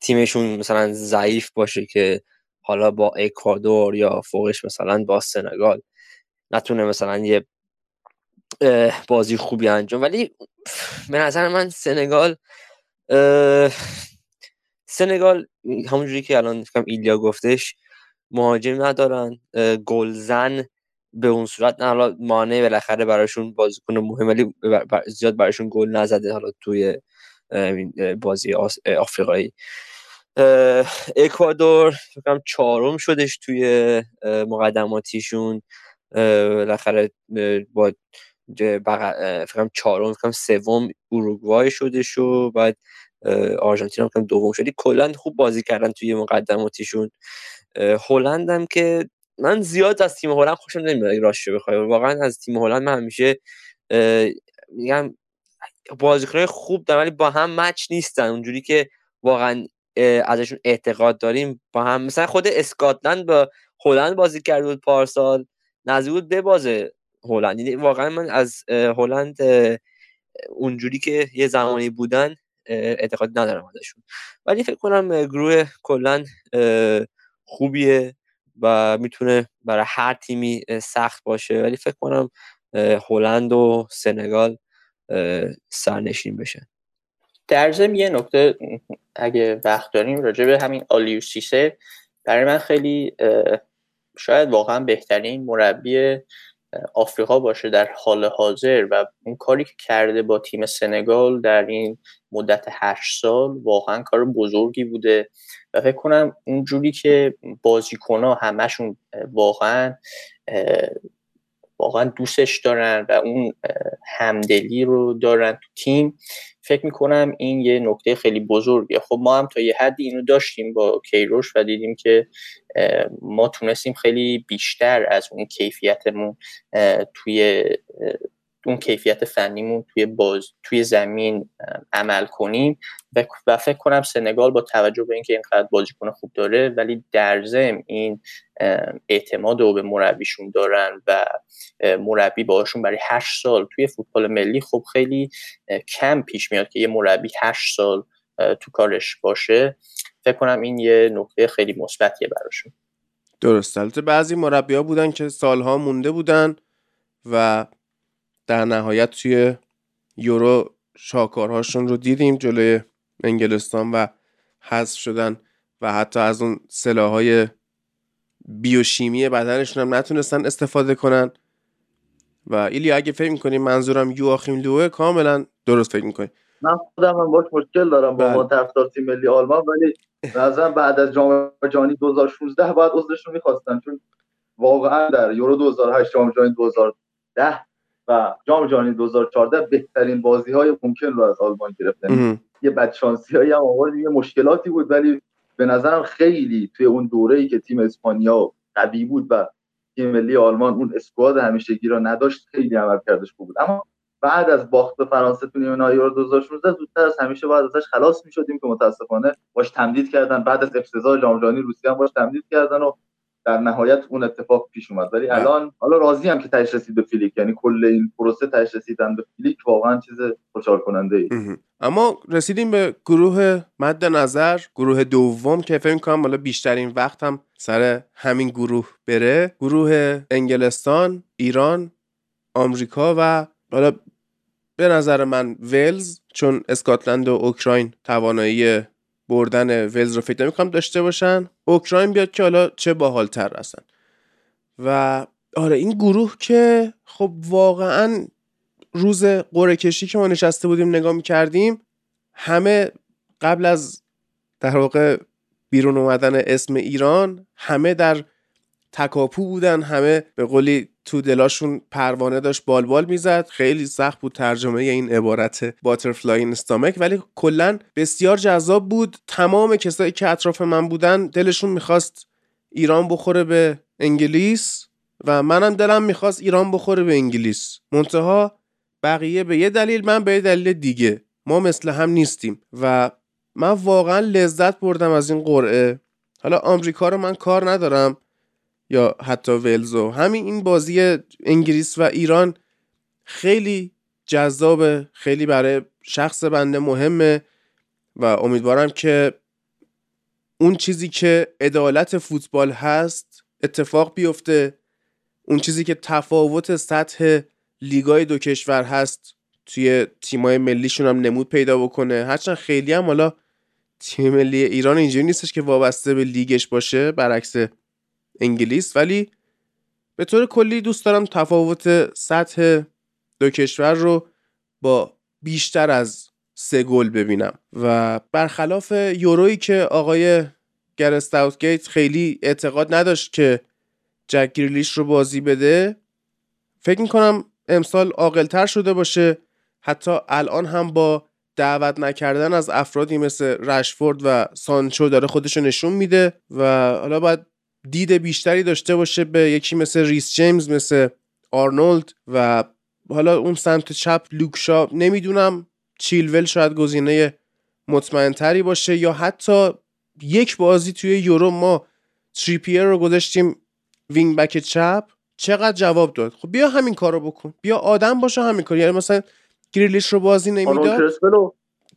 تیمشون مثلا ضعیف باشه که حالا با اکوادور یا فوقش مثلا با سنگال نتونه مثلا یه بازی خوبی انجام. ولی به نظر من سنگال سنگال همونجوری که الان ایلیا گفتش مهاجم ندارن گلزن به اون صورت نه. حالا مانع بالاخره براشون بازیکن مهم ولی زیاد براشون گل نزده حالا توی بازی آفریقایی. اکوادور فکرم چهارم شدش توی مقدماتیشون. بالاخره با فکرم چهارم فکرم سوم اروگوای شدش و بعد آرژانتین هم دوم شدی کلا خوب بازی کردن توی مقدماتیشون. هلند هم که من زیاد از تیم هلند خوشم نمیاد راستش بخوای. واقعا از تیم هلند من همیشه میگم بازیکنهای خوب دارن ولی با هم مچ نیستن. اونجوری که واقعا ازشون اعتقاد داریم با هم مثلا خود اسکاتلند با هلند بازی کرده بود پارسال. نزدیک بود ببازه. هلند. یعنی واقعا من از هلند اونجوری که یه زمانی بودن اعتقاد ندارم ازشون. ولی فکر کنم گروه کلا خوبیه و می‌تونه برای هر تیمی سخت باشه. ولی فکر کنم هلند و سنگال سرنشین بشن. در ضمن یه نکته اگه وقت داریم راجع به همین آلیو سیسه برای من خیلی شاید واقعا بهترین مربی آفریقا باشه در حال حاضر و اون کاری که کرده با تیم سنگال در این مدت هشت سال واقعا کار بزرگی بوده و فکر کنم اونجوری که بازیکن ها همشون واقعا واقعا دوستش دارن و اون همدلی رو دارن تو تیم. فکر می‌کنم این یه نکته خیلی بزرگیه. خب ما هم تا یه حدی اینو داشتیم با کیروش و دیدیم که ما تونستیم خیلی بیشتر از اون کیفیتمون توی اون کیفیت فنیمون توی باز توی زمین عمل کنیم و فکر کنم سنگال با توجه به اینکه اینقدر بازیکن خوب داره ولی در ضمن این اعتماد رو به مربیشون دارن و مربی باشون برای هشت سال توی فوتبال ملی خب خیلی کم پیش میاد که یه مربی هشت سال تو کارش باشه. فکر کنم این یه نکته خیلی مثبتیه براشون. درست. البته بعضی مربی ها بودن که سالها مونده بودن و در نهایت توی یورو شاکارهاشون رو دیدیم جلوی انگلستان و حذف شدن و حتی از اون سلاحهای بیوشیمی بدنشون هم نتونستن استفاده کنن. و ایلی اگه فکر می‌کنیم منظورم یواخیم لوه کاملا درست فکر می‌کنیم من خودم هم باش مشکل دارم با ما طرفدار تیم ملی آلمان ولی نظرم بعد از جام جهانی 2016 باید عذرش رو می‌خواستن چون واقعا در یورو 2008 جام جهانی 2010 و جام جهانی 2014 بهترین بازی های ممکن رو از آلمان گرفتن یه بدشانسی هایی هم آورد یه مشکلاتی بود ولی به نظرم خیلی توی اون دوره ای که تیم اسپانیا قوی بود و تیم ملی آلمان اون اسکواد همیشگی را نداشت خیلی عمل کردش بود. اما بعد از باخت به فرانسه تو نیمه نهایی یورو 2016 زودتر از همیشه باید ازش خلاص می‌شدیم که متاسفانه باش تمدید کردن. بعد از افتضاح جام جهانی روسیه هم باش تمدید کردن و در نهایت اون اتفاق پیش اومد. ولی بله. الان حالا راضی هم که تهش رسید به فیلیک. یعنی کل این پروسه تهش رسیدن به فیلیک واقعا چیز خوشحال کننده ای اما رسیدیم به گروه مد نظر گروه دوم که فکر کنم حالا بیشترین وقت هم سر همین گروه بره. گروه انگلستان ایران آمریکا و حالا به نظر من ولز چون اسکاتلند و اوکراین توانایی بردن ولز رو فکر نمی‌کنم داشته باشن. اوکراین بیاد که حالا چه باحالتر هستن. و آره این گروه که خب واقعا روز قره کشی که ما نشسته بودیم نگاه می‌کردیم همه قبل از در واقع بیرون اومدن اسم ایران همه در تکاپو بودن همه به قولی تو دلاشون پروانه داشت بالبال بال می‌زد. خیلی سخت بود ترجمه این عبارت باترفلای این استامک ولی کلا بسیار جذاب بود. تمام کسایی که اطراف من بودن دلشون می‌خواست ایران بخوره به انگلیس و منم دلم می‌خواست ایران بخوره به انگلیس. منتها بقیه به یه دلیل من به یه دلیل دیگه. ما مثل هم نیستیم و من واقعا لذت بردم از این قرعه. حالا آمریکا رو من کار ندارم. یا حتی ولزو همین این بازی انگلیس و ایران خیلی جذاب خیلی برای شخص بنده مهمه و امیدوارم که اون چیزی که عدالت فوتبال هست اتفاق بیفته. اون چیزی که تفاوت سطح لیگای دو کشور هست توی تیمای ملیشون هم نمود پیدا بکنه. هرچند خیلی هم حالا تیم ملی ایران اینجوری نیستش که وابسته به لیگش باشه. برعکس انگلیس ولی به طور کلی دوست دارم تفاوت سطح دو کشور رو با بیشتر از سه گل ببینم. و برخلاف یورویی که آقای گرستاوتگیت خیلی اعتقاد نداشت که جک گریلیش رو بازی بده فکر می‌کنم امسال عاقلتر شده باشه. حتی الان هم با دعوت نکردن از افرادی مثل رشفورد و سانچو داره خودش نشون میده و حالا باید دید بیشتری داشته باشه به یکی مثل ریس جیمز مثل آرنولد و حالا اون سمت چپ لوک شا نمی‌دونم چیلول شاید گزینه مطمئن تری باشه یا حتی یک بازی توی یورو ما تریپیر رو گذاشتیم wing back چپ چقدر جواب داد؟ خب بیا همین کارو بکن بیا آدم باشه همین کار. یعنی مثلا گریلیش رو بازی نمی‌داد؟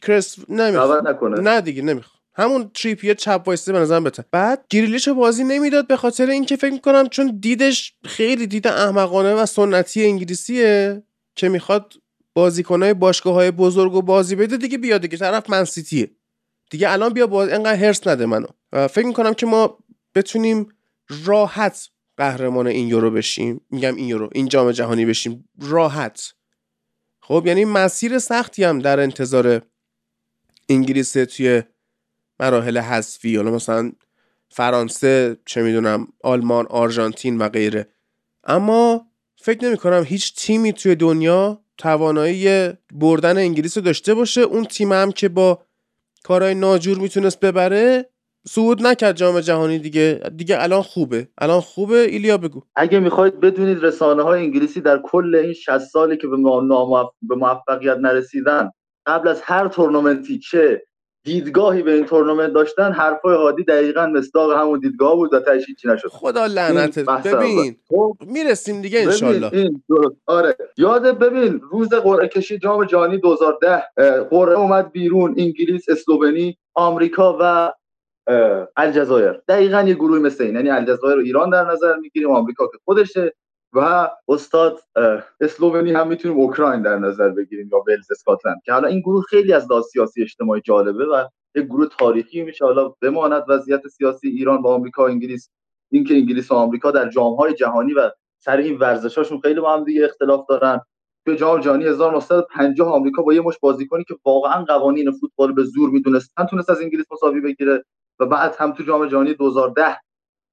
کرس نمی‌خواد. نه دیگه نمی‌خواد. همون تریپیر چپ وایسته به نظرم بته بعد گریلیش بازی نمی‌داد به خاطر اینکه فکر می‌کنم چون دیدش خیلی دید احمقانه و سنتی انگلیسیه که می‌خواد بازیکنهای باشگاه های بزرگ و بازی بده دیگه بیاد دیگه. طرف منسیتیه دیگه الان بیا باز انقدر هرس نده منو. فکر می‌کنم که ما بتونیم راحت قهرمان این یورو بشیم. میگم این یورو این جام جهانی بشیم. راحت. خب یعنی مسیر سختی هم در انتظار انگلیس توی مراحل حذفی حالا مثلا فرانسه چه می‌دونم آلمان آرژانتین و غیره. اما فکر نمی کنم هیچ تیمی توی دنیا توانایی بردن انگلیس رو داشته باشه. اون تیم هم که با کارهای ناجور می‌تونست ببره صعود نکرد جام جهانی دیگه. دیگه الان خوبه. الان خوبه. ایلیا بگو. اگه می‌خواید بدونید رسانه های انگلیسی در کل این 60 سالی که به موفقیت نرسیدن قبل از هر تورنمنتی چه دیدگاهی به این تورنمنت داشتن حرفای هادی دقیقا مصداق همون دیدگاه بود و تشکیل چی نشد. خدا لعنت ببین خب، می‌رسیم دیگه انشالله. آره. یاد ببین روز قرعه کشی جام جهانی 2010 قرعه اومد بیرون انگلیس اسلوونی آمریکا و الجزایر. دقیقا یه گروه مثل این. یعنی الجزایر رو ایران در نظر می‌گیریم آمریکا که خودشه. و استاد اسلوونی هم می‌تونیم اوکراین در نظر بگیریم یا ولز اسکاتلند که حالا این گروه خیلی از لحاظ سیاسی اجتماعی جالبه و یک گروه تاریخی میشه حالا بماند وضعیت سیاسی ایران با آمریکا و انگلیس. اینکه انگلیس و آمریکا در جامهای جهانی و سر این ورزشاشون خیلی با هم دیگه اختلاف دارن. تو جام جهانی 1950 آمریکا با یه مشت بازیکنی که واقعا قوانین فوتبال به زور می‌دونستن تونست از انگلیس مساوی بگیره و بعد هم تو جام جهانی 2010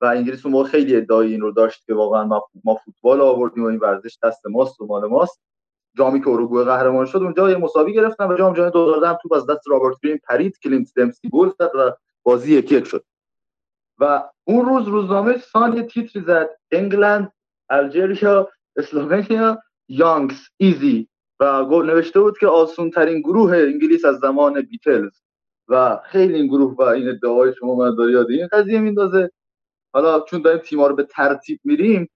و انگلیس موقع خیلی ادعای این رو داشت که واقعا ما, ما فوتبال آوردیم و این ورزش دست ماست و مال ماست. جامی که اروگوئه قهرمان شد اونجا یه مساوی گرفتن و جام جهانی 2010 توپ از دست رابرت گرین پرید کلینت دمسی گل زد و بازی یک یک شد. و اون روز روزنامه سان یه تیتری زد England الجریا اسلوونیا یانگز ایزی. و نوشته بود که آسون ترین گروه انگلیس از زمان بیتلز. و خیلی این گروه و این ادعای شما من داری یاد این قضیه میندازه. حالا چون داریم تیما رو به ترتیب میریم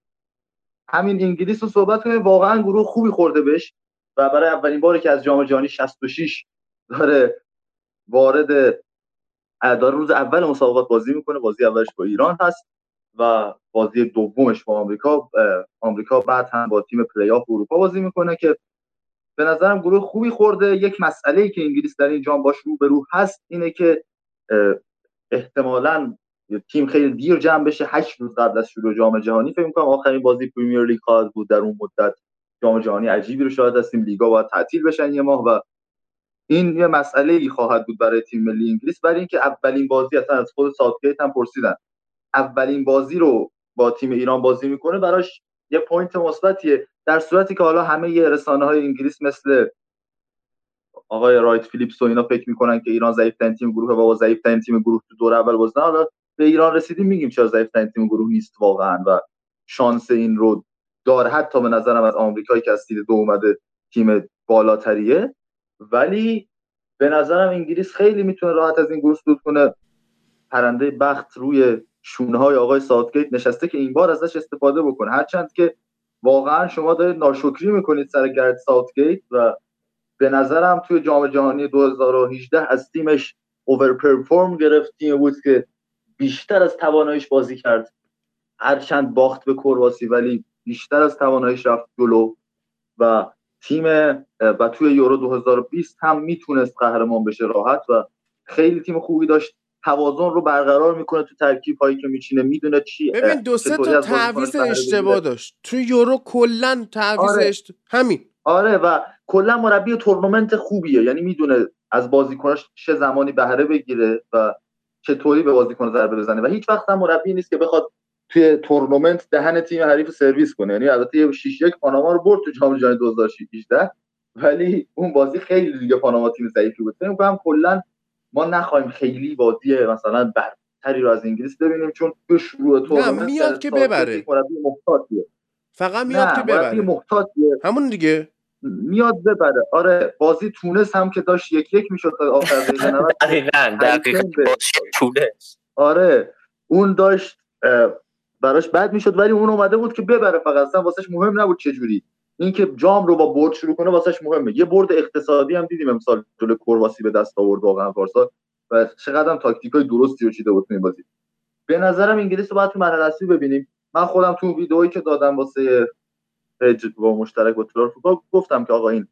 همین انگلیس رو صحبت کنیم. واقعا گروه خوبی خورده بهش و برای اولین باری که از جام جهانی 66 داره وارد داره روز اول مسابقات بازی می‌کنه. بازی اولش با ایران هست و بازی دومش با آمریکا آمریکا بعد هم با تیم پلی آف اروپا بازی می‌کنه که به نظرم گروه خوبی خورده. یک مسئله ای که انگلیس در این جام باش رو به رو هست اینه که احتمالا تیم خیلی دیر جمع بشه هشت روز قبل از شروع جام جهانی. فکر می‌کنم آخرین بازی پریمیر لیگ خواهد بود. در اون مدت جام جهانی عجیبی رو شاهد هستیم. لیگا باید تعطیل بشن یه ماه و این یه مسئله ای خواهد بود برای تیم ملی انگلیس. برای اینکه اولین بازی اصلا از خود ساوتگیت هم پرسیدن. اولین بازی رو با تیم ایران بازی می‌کنه براش یه point مثبتیه. در صورتی که حالا همه یه رسانه های انگلیس مثل آقای رایت فیلیپس و اینا فکر می‌کنن که ایران ضعیف تیم گروه و با ضعیف تیم گروه تو دور اول بازی. حالا به ایران رسیدیم میگیم چرا ضعیف تیم گروه نیست واقعا و شانس این رو داره. حتی به نظرم از آمریکایی که از دو اومده تیم بالاتریه. ولی به نظرم انگلیس خیلی می‌تونه راحت از این گروه صعود کنه. پرنده بخت روی شونه های آقای ساوتگیت نشسته که این بار ازش استفاده بکنه هرچند که واقعا شما دارید ناشکری می‌کنید سر گرد ساوتگیت و به نظرم توی جام جهانی 2018 از تیمش اوور پرفورم گرفت تیم بود که بیشتر از تواناییش بازی کرد. هرچند باخت به کرواسی ولی بیشتر از تواناییش رفت جلو. و تیم و توی یورو 2020 هم می‌تونست قهرمان بشه راحت و خیلی تیم خوبی داشت. توازن رو برقرار می‌کنه تو ترکیب هایی که میچینه. می‌دونه چی ببین دو سه تا تعویض اشتباه داشت. تو یورو کلا تعویض آره. همین. آره و کلا مربی تورنمنت خوبیه. یعنی می‌دونه از بازیکناش چه زمانی بهره بگیره و چطوری به بازیکن ضربه بزنه و هیچ وقت هم مربی نیست که بخواد توی تورنمنت دهن تیم حریف سرویس کنه. یعنی البته یه 6 1 پاناما رو برد تو جام جهانی 2018 ولی اون بازی خیلی دیگه پاناما تیم ضعیفی بود. فکر کنم کلا ما نخوایم خیلی بازی مثلا برتری رو از انگلیس ببینیم چون تو شروع تورنمنت میاد که ببره. فقط میاد که ببره. محتاطیه. همون دیگه. میاد ببره آره بازی تونس هم که داشت یک یک می‌شد تا آخر [LAUGHS] دقیقه 90 دقیقاً دقیقاً. بازی تونس. آره اون داشت براش بد می‌شد ولی اون اومده بود که ببره فقط. اصلا واسش مهم نبود چه جوری. اینکه جام رو با برد شروع کنه واسش مهمه. یه برد اقتصادی هم دیدیم امسال جلوی کرواسی به دست آورد واقعا پارسال و چقدر هم تاکتیکای درستی رو چیده بود این بازی. به نظرم انگلیس رو باید تو مرحله اصلی ببینیم. من خودم تو ویدئویی که دادم واسه page با مشترک با تالار فوتبال گفتم که آقا این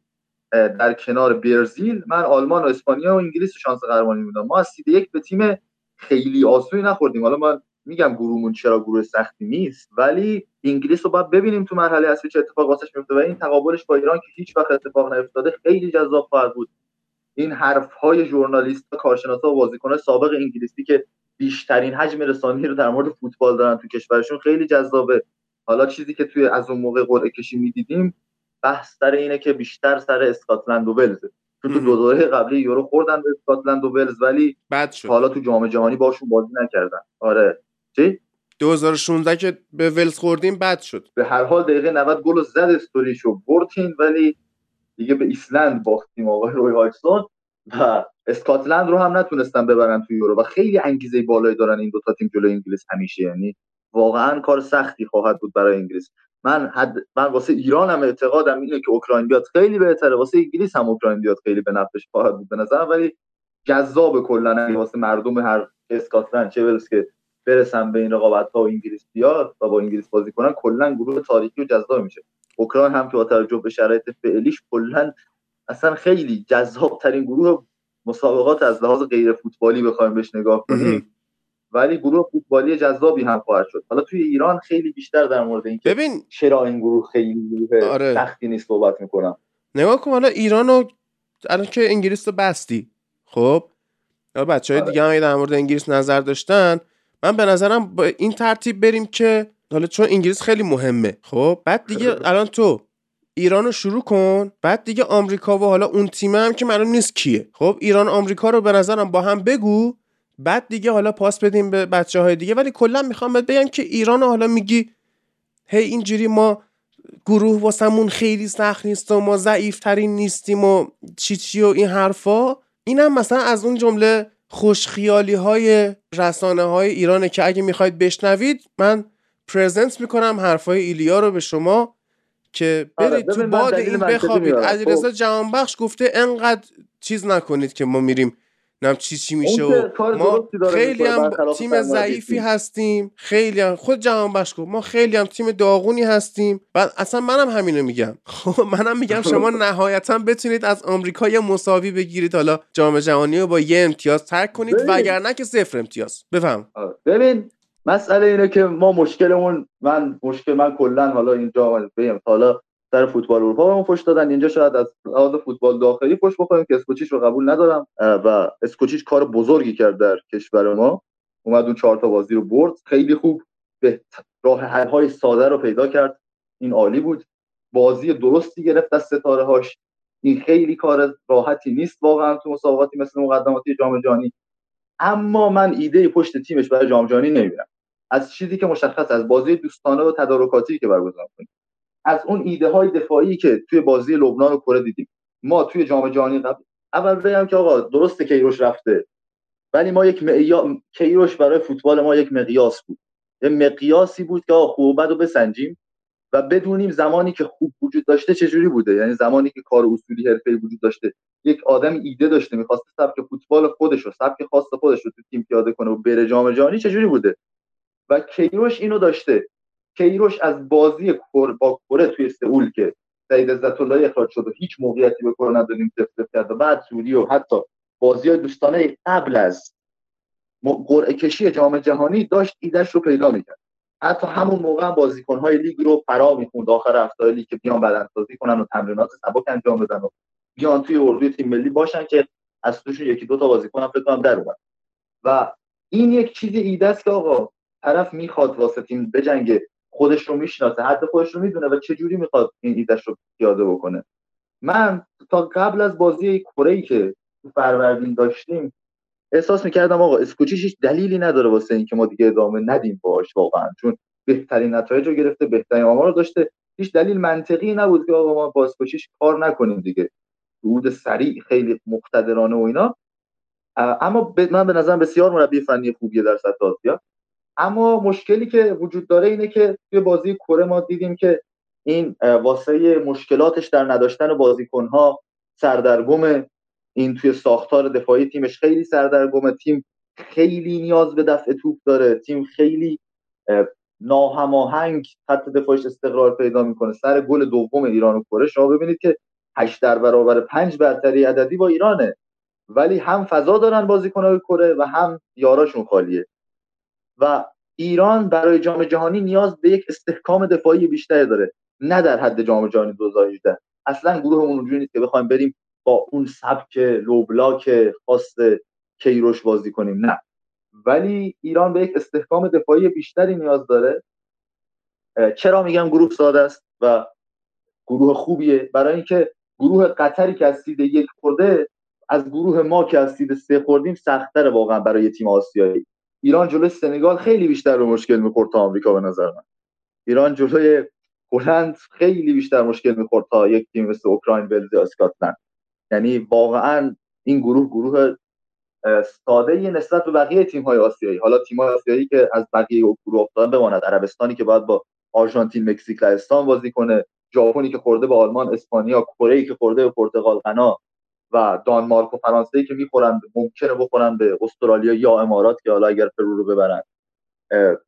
در کنار برزیل من آلمان و اسپانیا و انگلیس شانس قهرمانی میدم ما از seed یک به تیم خیلی آسونی نخوردیم. حالا من میگم گروهمون چرا گروه سختی نیست ولی انگلیس رو باید ببینیم تو مرحله اصلی چه اتفاق واسش میفته و این تقابلش با ایران که هیچ وقت اتفاق نیفتاده خیلی جذاب خواهد بود. این حرف های ژورنالیست کارشناسا و بازیکنان سابق انگلیسی که بیشترین حجم رسانه‌ای رو در مورد فوتبال دارن تو کشورشون خیلی جذابه. حالا چیزی که توی از اون موقع قرعه کشی می‌دیدیم بحث سر اینه که بیشتر سر اسکاتلند و ولز. تو دو دوره قبلی یورو خوردن به اسکاتلند و ولز ولی بد شد. حالا تو جام جهانی باشون بازی نکردن. آره. چی؟ 2016 که به ولز خوردیم بد شد. به هر حال دقیقه 90 گل زد استوریشو بردیم ولی دیگه به ایسلند باختیم آقای روی هایسون و اسکاتلند رو هم نتونستن ببرن تو یورو. و خیلی انگیزه بالایی دارن این دو تا تیم جلوی انگلیس همیشه یعنی واقعا کار سختی خواهد بود برای انگلیس. من حد من واسه ایران هم اعتقادم اینه که اوکراین بیاد خیلی بهتره. واسه انگلیس هم اوکراین بیاد خیلی به نفعش خواهد بود به نظرم. ولی جذاب کلا واسه مردم هر اسکاتلند چه ولز که برسن به این رقابت ها و انگلیس بیاد و با انگلیس بازی کنن کلا گروه تاریخی و جذاب میشه. اوکراین هم که با توجه به شرایط فعلیش کلا اصلا خیلی جذاب ترین گروه مسابقات از لحاظ غیر فوتبالی بخوایم بهش نگاه کنیم. ولی گروه فوتبالی جذابی هم خواهد شد. حالا توی ایران خیلی بیشتر در مورد اینکه ببین چرا این گروه خیلی گروه آره. سختی نیست صحبت می‌کنم. نگاه کن حالا ایران رو الان که انگلیس رو بستی خب؟ بچه های آره. دیگه هم در مورد انگلیس نظر داشتن من به نظرم با این ترتیب بریم که حالا چون انگلیس خیلی مهمه خب؟ بعد دیگه الان تو ایران رو شروع کن بعد دیگه آمریکا و حالا اون تیم هم که معلوم نیست کیه. خب؟ ایران آمریکا رو به نظرم با هم بگو بعد دیگه حالا پاس بدیم به بچه های دیگه ولی کلا می‌خوام بهت بگم که ایران حالا میگی هی اینجوری ما گروه واسمون خیلی سخت نیست و ما ضعیف ترین نیستیم و چی چی و این حرفا اینم مثلا از اون جمله خوشخیالی های رسانه های ایرانه که اگه می‌خواید بشنوید من پرزنت می‌کنم حرفای ایلیا رو به شما که آره، برید تو باد این بخوابید. علیرضا خب. جهانبخش گفته انقدر چیز نکنید که ما میریم نم چی چی میشه و ما خیلی هم تیم ضعیفی تیم. هستیم خیلی هم خود جهانبخش گفت ما خیلی هم تیم داغونی هستیم بعد اصلا منم همینو میگم [LAUGHS] خب منم میگم [LAUGHS] شما نهایتا بتونید از آمریکا یه مساوی بگیرید حالا جام جهانی رو با یه امتیاز ترک کنید. وگرنه که صفر امتیاز بفهم. ببین مسئله اینه که ما مشکلمون من مشکل من کلا حالا اینجا بگم حالا سر فوتبال اروپا بهمون فوش دادن. اینجا شاید از لحاظ فوتبال داخلی فوش بخوریم که اسکوچیچ رو قبول ندارم. و اسکوچیچ کار بزرگی کرد در کشور ما. اومد اون چهار تا بازی رو برد. خیلی خوب به راه حل های ساده رو پیدا کرد. این عالی بود. بازی درستی گرفت از ستاره هاش این خیلی کار راحتی نیست واقعا تو مسابقاتی مثل مقدماتی جام جهانی. اما من ایده پشت تیمش برای جام جهانی نمی‌بینم. از چیزی که مشخص از بازی دوستانه و تدارکاتی که برگزار کنیم از اون ایده های دفاعی که توی بازی لبنان و کره دیدیم. ما توی جام جهانی قبل اول بگم که آقا درسته کیروش رفته ولی ما یک معیار کیروش برای فوتبال ما یک مقیاس بود. یه مقیاسی بود که آقا خوب بد رو بسنجیم و بدونیم زمانی که خوب وجود داشته چجوری بوده. یعنی زمانی که کار اصولی حرفه‌ای وجود داشته. یک آدم ایده داشته می‌خواسته سبک فوتبال خودش رو سبک خاص خودش رو تو تیم پیاده کنه و بره جام جهانی چجوری بوده؟ و کیروش اینو داشته. کیروش از بازی کر با کره توی سئول که سعید عزت الله اخراج شد و هیچ موقعیتی به کره ندادیم سفت کرد و بعد سوری و حتی بازی های دوستانه قبل از قرعه کشی جام جهانی داشت ایدهش رو پیدا می‌کرد. حتی همون موقع هم بازیکن‌های لیگ رو فرا می‌خوند. آخر هفته لیگ که بیان بدنسازی کنن و تمرینات سبک انجام بدن و بیان توی اردوی تیم ملی باشن که از توشون یکی دو تا بازیکن فکر کنم در اومد. و این یک چیز ایده است که آقا طرف می‌خواد واسه تیم بجنگه. خودش رو می‌شناسه حد خودش رو می‌دونه و چه جوری می‌خواد این ایدهش رو پیاده بکنه. من تا قبل از بازی کره که تو فروردین داشتیم احساس می‌کردم آقا اسکوچیش هیچ دلیلی نداره واسه اینکه ما دیگه ادامه ندیم باش واقعا. چون بهترین نتایج رو گرفته بهترین آمار رو داشته. هیچ دلیل منطقی نبود که آقا ما بازکشیش کار نکنیم دیگه. صعود سریع خیلی مقتدرانه و اینا. اما من به نظرم بسیار مربی فنی خوبیه در سطح آسیا. اما مشکلی که وجود داره اینه که توی بازی کره ما دیدیم که این واسه مشکلاتش در نداشتن بازیکنها سردرگم این توی ساختار دفاعی تیمش خیلی سردرگم تیم خیلی نیاز به دفع توپ داره. تیم خیلی ناهماهنگ خط دفاعش استقرار پیدا می‌کنه. سر گل دوم ایران و کره. شما ببینید که 8 در برابر 5 برتری عددی با ایرانه. ولی هم فضا دارن بازیکنهای کره و هم یاراشون خالیه. و ایران برای جام جهانی نیاز به یک استحکام دفاعی بیشتری داره نه در حد جام جهانی 2018 اصلا گروهمون اونجوری نیست که بخوایم بریم با اون سبک لو بلاک خاص کیروش بازی کنیم نه. ولی ایران به یک استحکام دفاعی بیشتری نیاز داره. چرا میگم گروه ساده است و گروه خوبیه؟ برای اینکه گروه قطری که از سید یک خورده از گروه ما که از سید سه خوردیم سختتره واقعا برای تیم آسیایی. ایران جلوی سنگال خیلی بیشتر به مشکل می‌خورد تا آمریکا به نظر من. ایران جلوی هلند خیلی بیشتر مشکل می‌خورد تا یک تیم مثل اوکراین ولز یا اسکاتلند. یعنی واقعا این گروه گروه ساده نسبت به بقیه تیم های آسیایی. حالا تیم های آسیایی که از بقیه گروه افتادن بماند. عربستانی که باید با آرژانتین مکزیک لهستان بازی کنه. ژاپنی که خورده به آلمان اسپانیا کره که خورده به پرتغال غنا. و دانمارک و فرانسه که می‌خورن ممکنه بخورن به استرالیا یا امارات که حالا اگر پرو رو ببرن.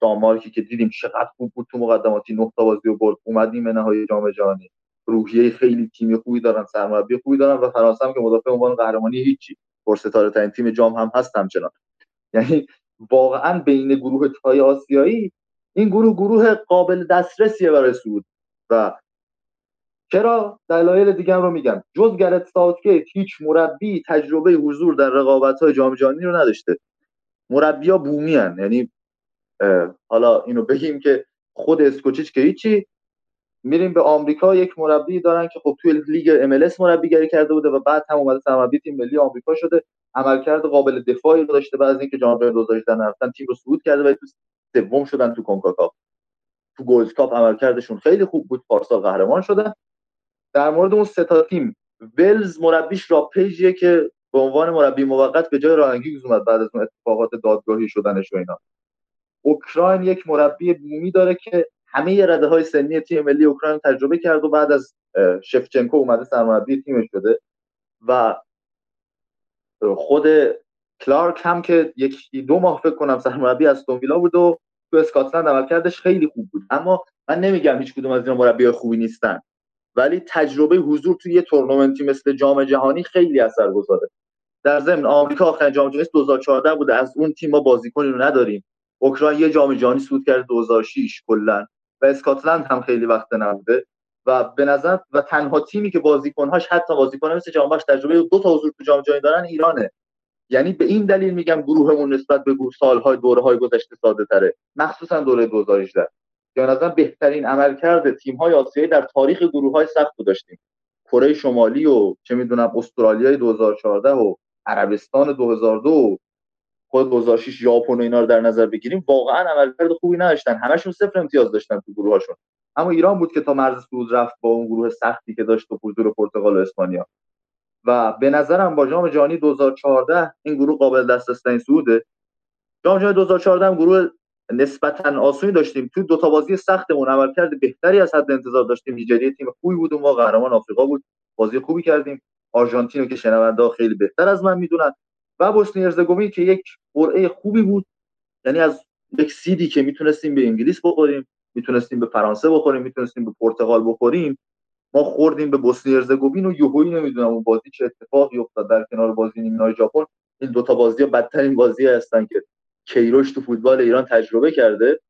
دانمارکی که دیدیم چقدر خوب بود تو مقدماتی تا بازی و برد اومد نیمه نهایی جام جهانی. روحیه خیلی تیمی خوبی دارن سرمربی خوبی دارن و فرانسه هم که مدافع عنوان قهرمانی هیچی. پرستاره ترین تیم جام هم هست همچنان. [LAUGHS] یعنی واقعا بین گروه تای آسیایی این گروه گروه قابل دسترسیه برای سود و چرا؟ دلایل دیگه رو میگم. جز گرت ساوتگیت هیچ مربی تجربه حضور در رقابت های جام جهانی رو نداشته. مربیا بومی هن. یعنی حالا اینو بگیم که خود اسکوچیچ که هیچی. میریم به آمریکا یک مربی دارن که خب توی لیگ MLS مربیگری کرده بوده و بعد هم اومده سرمربی تیم ملی آمریکا شده. عملکرد قابل دفاعی رو داشته بعد از اینکه جام جهانی 2018 نرفتن تیم رو صعود کرده و تو سوم شدن تو کنکاکاف تو Gold Cup عملکردشون خیلی خوب بود. پارسال قهرمان شدن. در مورد اون سه تا تیم ولز مربیش راب پیجه که به عنوان مربی موقت به جای رایان گیگز اومد بعد از اون اتفاقات دادگاهی شدنش و اینا. اوکراین یک مربی بومی داره که همه رده های سنی تیم ملی اوکراین تجربه کرد و بعد از شفچنکو اومده سرمربی تیمش شده و خود کلارک هم که یک دو ماه فکر کنم سرمربی از ویلا بود و تو اسکاتلند عملکردش خیلی خوب بود. اما من نمیگم هیچ کدوم از اینا مربی خوبی نیستن. ولی تجربه حضور توی یه تورنمنتی مثل جام جهانی خیلی اثرگذاره. در ضمن آمریکا آخرین جام جهانی 2014 بوده از اون تیم ما بازیکنی رو نداریم. اوکراین یه جام جهانی صعود کرد 2006 کلا. و اسکاتلند هم خیلی وقت نبوده. و به نظر و تنها تیمی که بازیکنهاش حتی بازیکن مثل جام تجربه دو تا حضور تو جام جهانی دارن ایرانه. یعنی به این دلیل میگم گروهمون نسبت به سالهای دوره های گذشته ساده تره مخصوصا دوره 2018 که نظر بهترین عملکرد تیم های آسیایی در تاریخ گروه های سخت داشتیم. کره شمالی و چه می‌دونم استرالیا 2014 و عربستان 2002 خود 2006 ژاپن و اینا رو در نظر بگیریم واقعا عملکرد خوبی نداشتن. همشون صفر امتیاز داشتن تو گروهاشون اما ایران بود که تا مرز صعود رفت با اون گروه سختی که داشت تو حضور پرتغال و اسپانیا. و به نظرم با جام جهانی 2014 این گروه قابل دسترس ترین صعوده جام جهانی 2014 هم گروه نسبتا آسونی داشتیم. تو دو تا بازی سختمون عملکرد بهتری از حد انتظار داشتیم. نیجریه تیم خوبی بود. و قهرمان آفریقا بود. بازی خوبی کردیم. آرژانتین رو که شنونده خیلی بهتر از من می‌دونن. و بوسنی هرزگوین که یک قرعه خوبی بود. یعنی از یک سیدی که می‌تونستیم به انگلیس بخوریم می‌تونستیم به فرانسه بخوریم می‌تونستیم به پرتغال بخوریم ما خوردیم به بوسنی هرزگوین و یوهویی نمی‌دونم. اون بازی چه اتفاقی افتاد در کنار بازی نیمه ژاپن. این دو تا بازی بدترین بازی هستن که کیروش تو فوتبال ایران تجربه کرده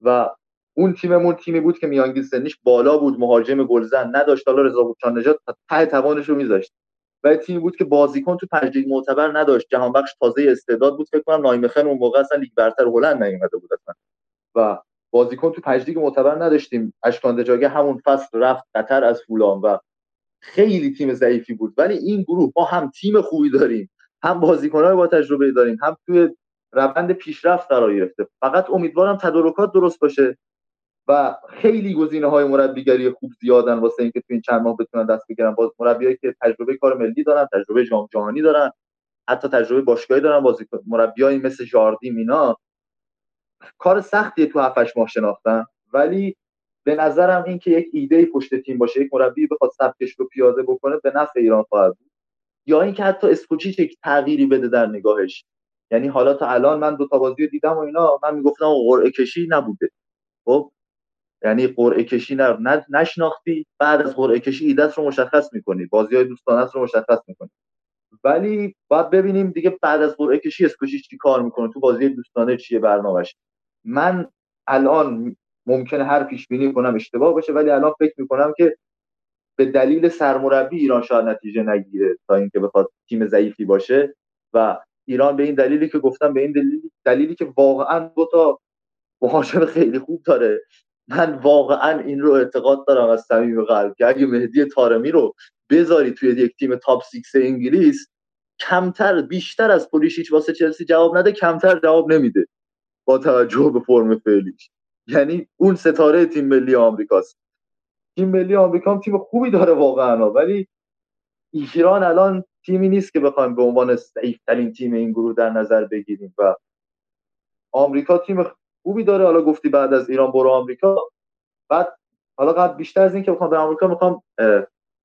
و اون تیممون تیمی بود که میانگین سنیش بالا بود مهاجم گلزن نداشت. حالا رضا بوچان نجات ته توانش رو میذاشت. و تیمی بود که بازیکن تو پنج معتبر نداشت. جهان بخش تازه استعداد بود فکر کنم نایمخن اون موقع اصلا لیگ برتر هلند نیومده بود اصلا. و بازیکن تو پنج معتبر نداشتیم. اشکان دجاگه همون فصل رفت قطر از فولان و خیلی تیم ضعیفی بود. ولی این گروه ما هم تیم خوبی داریم. هم بازیکن‌های با تجربه داریم. هم توی روند پیشرفت قرار گرفته. فقط امیدوارم تدارکات درست باشه و خیلی گزینه های مربیگری خوب زیادن واسه اینکه تو این چند ماه بتونن دست بگیرن. باز مربیایی که تجربه کار ملی دارن تجربه جام جهانی دارن حتی تجربه باشگاهی دارن بازیکن مربیایی مثل جاردی مینا. کار سختیه تو 7 ماه شناختن. ولی به نظرم این که یک ایده پشت تیم باشه یک مربی بخواد سبکش رو پیاده بکنه به نفع ایران خواهد بود. یا اینکه حتی اسکوچیچ یک تغییری بده در نگاهش. یعنی حالا تا الان من دو تا بازی دیدم و اینا من می‌گفتم قرعه کشی نبوده. خب؟ یعنی قرعه کشی نه نشناختی بعد از قرعه کشی ایدت رو مشخص می‌کنی بازی های رو مشخص می‌کنی. ولی باید ببینیم دیگه بعد از قرعه کشی اسکوچیچ چی کار می‌کنه تو بازی دوستانه چیه برنامهش. من الان ممکنه هر پیش بینی کنم اشتباه باشه ولی الان فکر می‌کنم که به دلیل سرمربی ایران شاید نتیجه نگیره تا اینکه بخواد تیم ضعیفی باشه و ایران به این دلیلی که گفتم به این دلیلی, دلیلی که واقعا دو تا مهاجم خیلی خوب داره. من واقعا این رو اعتقاد دارم از صمیم قلب که اگه مهدی تارمی رو بذاری توی یک تیم top six انگلیس کمتر بیشتر از پولیشیچ واسه چلسی جواب نده کمتر جواب نمیده با توجه به فرم فعلیش. یعنی اون ستاره تیم ملی آمریکاست. تیم ملی آمریکا هم تیم خوبی داره واقعا ولی ایران الان تیمی نیست که بخوایم به عنوان ترین تیم این گروه در نظر بگیریم و آمریکا تیم خوبی داره. حالا گفتی بعد از ایران برو آمریکا. بعد حالا قبل بیشتر از این که بخوام به آمریکا می‌خوام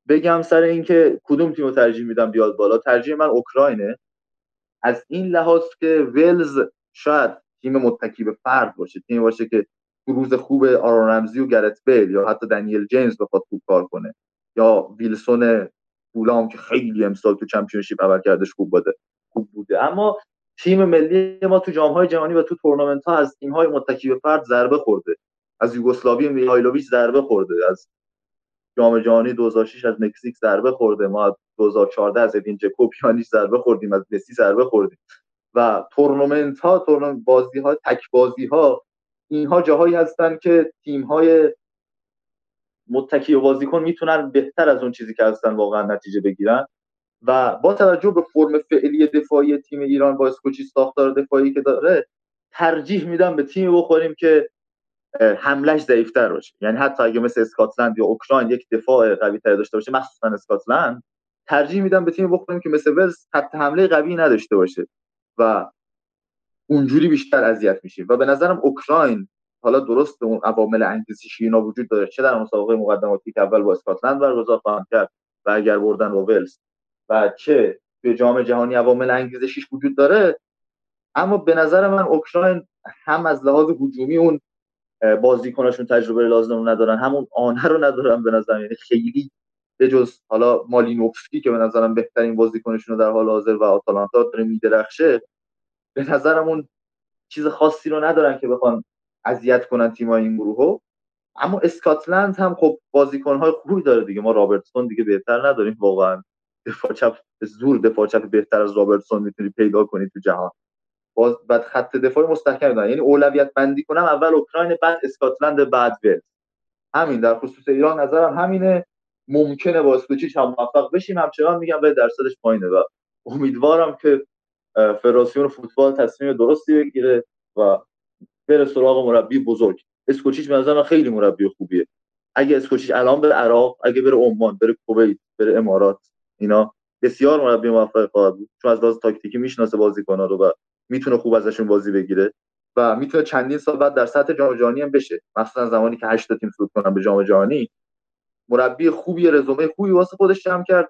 بگم سر اینکه کدوم تیم رو ترجیح میدم بیاد بالا. ترجیح من اوکراینه. از این لحاظ که ولز شاید تیم متکی به فرد باشه تیم باشه که روز خوب آرون رمزی و گرت بیل یا حتی دنیل جیمز بخواد خوب کار کنه یا ویلسون فولام که خیلی امسال تو Championship اول کردش خوب بوده خوب بوده. اما تیم ملی ما تو جام های جهانی و تو تورنمنت ها از تیم های متکی به فرد ضربه خورده. از یوگسلاوی میهایلوویچ ضربه خورده. از جام جهانی 2006 از مکزیک ضربه خورده. ما 2014 از ادین ژکو و پیانیچ ضربه خوردیم از مسی ضربه خوردیم. و تورنمنت ها تورنمنت بازی ها تک بازی ها اینها جاهایی هستن که تیم های متکی و بازیکن می‌تونن بهتر از اون چیزی که هستن واقعا نتیجه بگیرن. و با توجه به فرم فعلی دفاعی تیم ایران با اسکوچی ساختار دفاعی که داره ترجیح میدم به تیم بخوریم که حملش ضعیفتر باشه. یعنی حتی اگه مثل اسکاتلند یا اوکراین یک دفاع قوی تر داشته باشه مخصوصا اسکاتلند ترجیح میدم به تیم بخوریم که مثل ولز خط حمله قوی نداشته باشه و اونجوری بیشتر اذیت میشیم. و به نظرم اوکراین حالا درست اون عوامل انگیزشی اینا وجود داره. چه در مسابقه مقدماتی که اول با اسکاتلند برگزار خواهند کرد و اگر بردن با ولز و چه توی جام جهانی عوامل انگیزشیش وجود داره. اما به نظر من اوکراین هم از لحاظ هجومی اون بازیکناشون تجربه لازم رو ندارن همون آنه رو ندارن به نظر یعنی خیلی به جز حالا مالینوفسکی که به نظرم بهترین بازیکنشون در حال حاضر و آتالانتا داره میدرخشه به نظرم اون چیز خاصی رو ندارن که بخوان اذیت کنن تیمای این گروهو. اما اسکاتلند هم خب بازیکن‌های خوبی داره دیگه. ما رابرتسون دیگه بهتر نداریم واقعا. دفاع چپ زور دفاع چپ بهتر از رابرتسون می‌تونی پیدا کنی تو جهان. باز بعد خط دفاعی مستحکم دارن. یعنی اولویت بندی کنم اول اوکراین بعد اسکاتلند بعد ولز. همین در خصوص ایران نظرم همینه. ممکنه با اسکوچیچ هم موفق بشیم. همچنان میگم به درصدش پایینه. و امیدوارم که فدراسیون فوتبال تصمیم درستی بگیره و بره سراغ مربی بزرگ. اسکوچیچ به نظر خیلی مربی خوبیه. اگه اسکوچیچ الان به عراق اگه بره عمان بره کویت بره امارات اینا بسیار مربی موفق خواهد بود. چون از لحاظ تاکتیکی می‌شناسه بازیکن‌ها رو و می‌تونه خوب ازشون بازی بگیره و می‌تونه چندین سال بعد در سطح جام جهانی هم بشه. مثلا زمانی که 8 تیم صعود کنن به جام جهانی. مربی خوبی رزومه خوبی واسه خودش جمع کرد.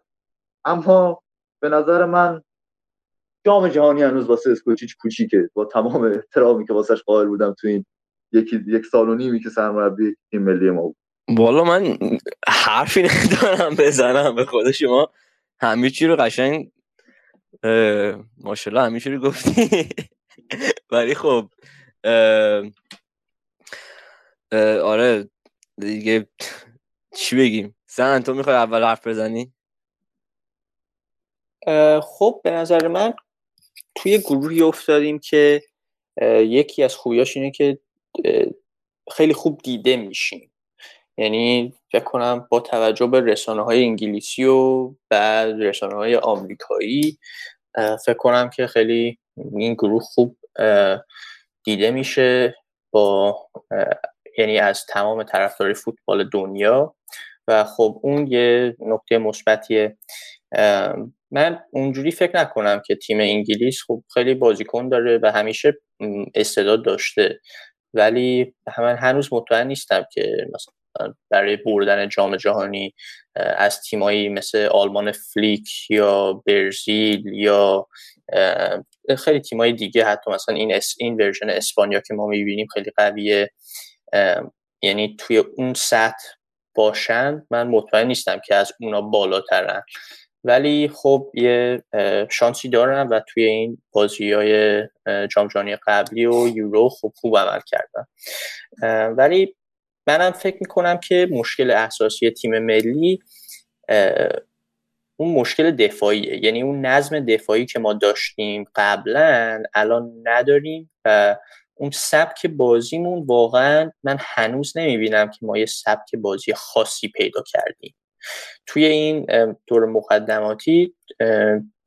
اما به نظر من جام جهانی هنوز واسه اسکوچیچ کوچیکه. با تمام احترامی که واسش قائل بودم تو این یکی یک سال و نیمی که سرمربی تیم ملی ما بود. والا من حرفی ندارم بزنم به خود شما. همه چی رو قشنگ ماشاءالله همه چی رو گفتی. [LAUGHS] ولی خب آره دیگه چی بگیم؟ سن تو می‌خوای اول حرف بزنی؟ خب به نظر من توی گروهی افتادیم که یکی از خوبیاش اینه که خیلی خوب دیده میشیم. یعنی فکر کنم با توجه به رسانه های انگلیسی و بعد رسانه های آمریکایی فکر کنم که خیلی این گروه خوب دیده میشه با یعنی از تمام طرفداری فوتبال دنیا. و خب اون یه نکته مثبتیه. من اونجوری فکر نکنم که تیم انگلیس خب خیلی بازیکن داره و همیشه استعداد داشته. ولی من هنوز مطمئن نیستم که مثلا برای بردن جام جهانی از تیمایی مثل آلمان فلیک یا برزیل یا خیلی تیمای دیگه حتی مثلا این اس این ورژن اسپانیا که ما می‌بینیم خیلی قویه. یعنی توی اون سطح باشن من مطمئن نیستم که از اونا بالاترن. ولی خب یه شانسی دارن و توی این بازی های جام قبلی و یورو خوب خوب عمل کردن ولی منم فکر می‌کنم که مشکل اساسی تیم ملی اون مشکل دفاعیه. یعنی اون نظم دفاعی که ما داشتیم قبلا الان نداریم و اون سبک بازیمون واقعا من هنوز نمی‌بینم که ما یه سبک بازی خاصی پیدا کردیم. توی این دور مقدماتی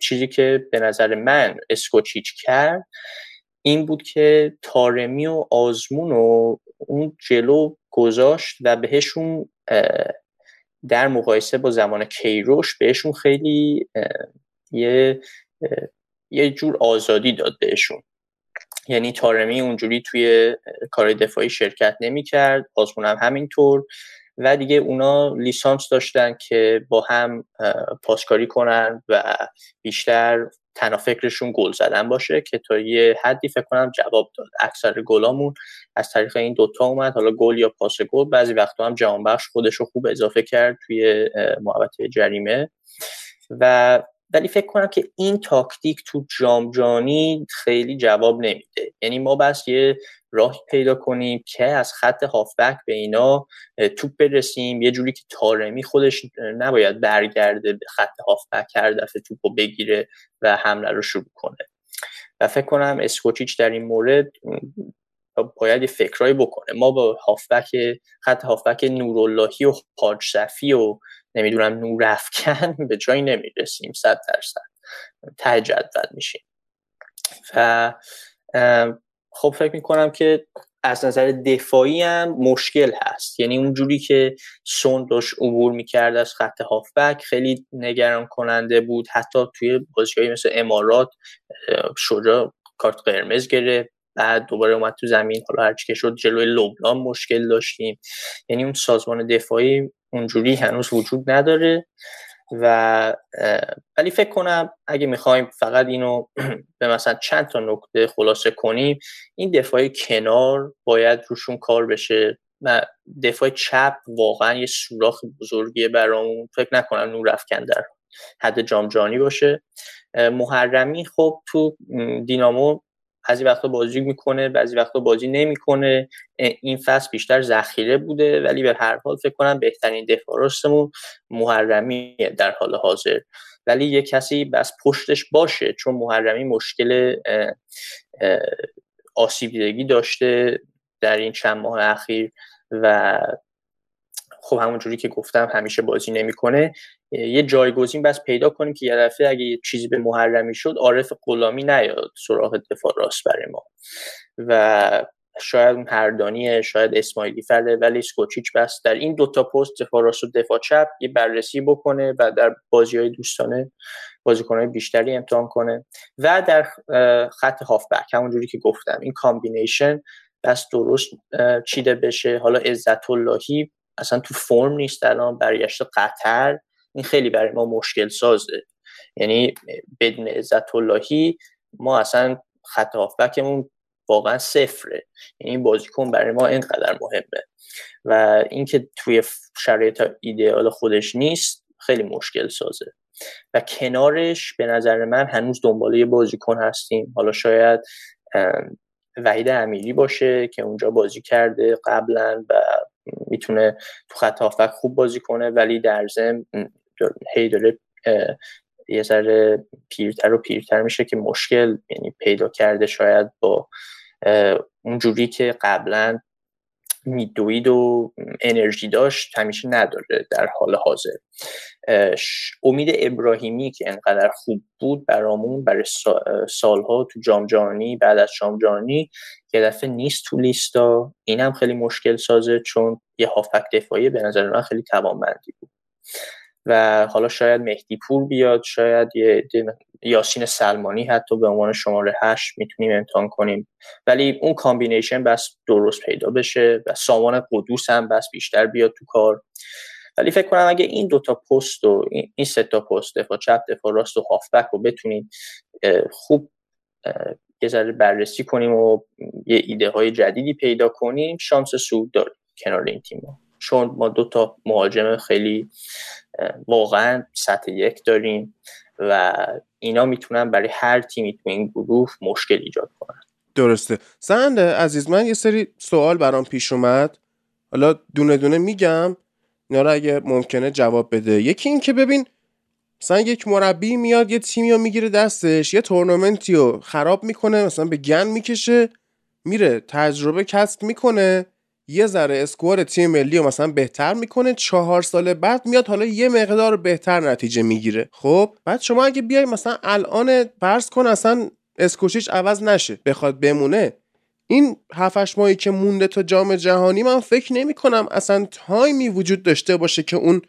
چیزی که به نظر من اسکوچیچ کرد این بود که تارمی و آزمون و اون جلو گذاشت و بهشون در مقایسه با زمان کیروش بهشون خیلی یه یه جور آزادی داد بهشون. یعنی تارمی اونجوری توی کار دفاعی شرکت نمی کرد آزمون هم همینطور. و دیگه اونا لیسانس داشتن که با هم پاسکاری کنن و بیشتر تنافکرشون گل زدن باشه که تا یه حدی فکر کنم جواب داد. اکثر گلامون از طریق این دوتا اومد. حالا گل یا پاس گل. بعضی وقتا هم جهانبخش خودش رو خوب اضافه کرد توی محوطه جریمه. و ولی فکر کنم که این تاکتیک تو جامجانی خیلی جواب نمیده. یعنی ما بس یه راه پیدا کنیم که از خط هافبک به اینا توپ برسیم. یه جوری که تارمی خودش نباید برگرده به خط هافبک هر دفعه توپ رو بگیره و حمله رو شروع کنه. و فکر کنم اسکوچیچ در این مورد باید یه فکرایی بکنه. ما با هافبک خط هافبک نوراللهی و حاج صفی و نمی‌دونم نور افکن [LAUGHS] به جایی نمی‌رسیم صد درصد. ته جدول میشیم. و خب فکر می‌کنم که از نظر دفاعی هم مشکل هست. یعنی اونجوری که سون داشت عبور می‌کرد از خط هافبک خیلی نگران کننده بود. حتی توی بازی مثل امارات شجاع کارت قرمز گرفت. بعد دوباره اومد تو زمین. حالا هرچی که شد جلوی لبنان مشکل داشتیم. یعنی اون سازمان دفاعی اونجوری هنوز وجود نداره و ولی فکر کنم اگه می‌خوایم فقط اینو [CLEARS THROAT] به مثلا چند تا نکته خلاصه کنیم این دفاع کنار باید روشون کار بشه و دفاع چپ واقعا یه سوراخ بزرگیه برامون. فکر نکنم نور افکن در حد جام جانی باشه محرمی خب تو دینامو بعضی وقتا بازی می‌کنه بعضی وقتا بازی نمی‌کنه. این فصل بیشتر ذخیره بوده ولی به هر حال فکر کنم بهترین دفاع راستمون محرمی در حال حاضر. ولی یه کسی بس پشتش باشه چون محرمی مشکل آسیب داشته در این چند ماه اخیر و خب همونجوری که گفتم همیشه بازی نمی‌کنه. یه جایگزین بس پیدا کنیم که یه دفعه اگه یه چیزی به محرمی شد عارف غلامی نیاد سراغ دفاع راست برای ما. و شاید هردانیه شاید اسماعیلی‌فره ولی سکوچیچ بس در این دوتا پست دفاع راست و دفاع چپ یه بررسی بکنه و در بازی های دوستانه بازیکنهای بیشتری امتحان کنه. و در خط هافبک همونجوری که گفتم این combination بس درست چیده بشه. حالا عزت اللهی اصلا تو فرم نیست الان برگشت قطر. این خیلی برای ما مشکل سازه. یعنی بدون عزت اللهی ما اصلا خط هافبکمون واقعا صفره. یعنی بازیکن برای ما اینقدر مهمه. و اینکه توی شرایط ایدئال خودش نیست خیلی مشکل سازه. و کنارش به نظر من هنوز دنباله بازیکن هستیم. حالا شاید وحید امیری باشه که اونجا بازی کرده قبلا و می‌تونه تو خط هافبک خوب بازی کنه ولی در ضمن هی داره یه ذره پیرتر و پیرتر میشه که مشکل یعنی پیدا کرده شاید با اونجوری که قبلا میدوید و انرژی داشت همیشه نداره در حال حاضر. امید ابراهیمی که انقدر خوب بود برامون برای سالها تو جام جهانی بعد از جام جهانی یه دفعه نیست تو لیستا. این هم خیلی مشکل سازه چون یه هافبک دفاعی به نظر من خیلی توانمندی بود. و حالا شاید مهدی پور بیاد شاید یه یاسین سلمانی حتی به عنوان شماره هشت می‌تونیم امتحان کنیم. ولی اون combination بس درست پیدا بشه و سامان قدوس هم بس بیشتر بیاد تو کار. ولی فکر کنم اگه این دوتا پست و این سه تا پست دفاع چپ دفاع راست و هافبک رو بتونیم خوب یه ذره بررسی کنیم و یه ایده های جدیدی پیدا کنیم شانس سود داریم کنار این تیم چون ما دو تا مهاجم خیلی واقعا سطح یک داریم و اینا می‌تونن برای هر تیمی تو این گروه مشکل ایجاد کنن. درسته. سند عزیز من یه سری سوال برام پیش اومد. حالا دونه دونه میگم. اینا رو اگه ممکنه جواب بده. یکی این که ببین مثلا یک مربی میاد یه تیمی رو می‌گیره دستش یه تورنمنتی رو خراب می‌کنه مثلا به گن می‌کشه میره تجربه کسب می‌کنه یه ذره اسکوار تیم ملی رو مثلا بهتر می‌کنه چهار سال بعد میاد حالا یه مقدار بهتر نتیجه می‌گیره. خب بعد شما اگه بیای مثلا الان فرض کن اصلا اسکوچیچ عوض نشه بخواد بمونه این هفتش ماهی که مونده تا جام جهانی من فکر نمی کنم اصلا تایمی وجود داشته باشه که اون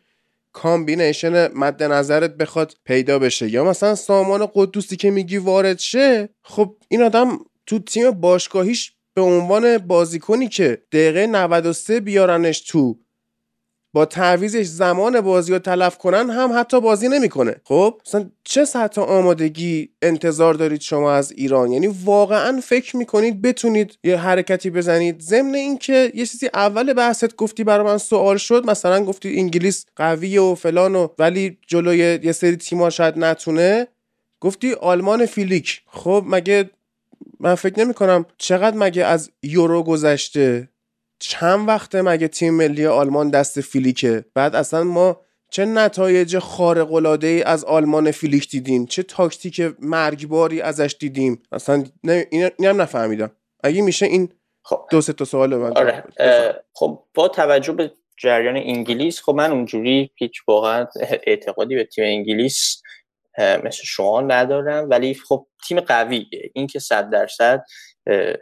combination مد نظرت بخواد پیدا بشه. یا مثلا سامان قدوسی که میگی وارد شه خب این آدم تو تیم باشگاهیش به عنوان بازیکنی که دقیقه 93 بیارنش تو با تعویضش زمان بازی رو تلف کنن هم حتی بازی نمی‌کنه. خب؟ مثلا چه سطح آمادگی انتظار دارید شما از ایران؟ یعنی واقعا فکر می‌کنید بتونید یه حرکتی بزنید؟ ضمن اینکه یه چیزی اول بحثت گفتی برای من سوال شد مثلا گفتی انگلیس قویه و فلان و ولی جلوی یه سری تیم‌ها شاید نتونه. گفتی آلمان فلیک. خب مگه من فکر نمی کنم چقدر مگه از یورو گذشته چند وقته مگه تیم ملی آلمان دست فلیکه؟ بعد اصلا ما چه نتایج خارق العاده ای از آلمان فلیک دیدیم؟ چه تاکتیک مرگباری ازش دیدیم؟ اصلا نه این هم نفهمیدم. اگه میشه این خب. دو سه تا سوال من آره. خب با توجه به جریان انگلیس خب من اونجوری هیچ واقعا اعتقادی به تیم انگلیس مثل شما ندارم. ولی خب تیم قویه. این که صد درصد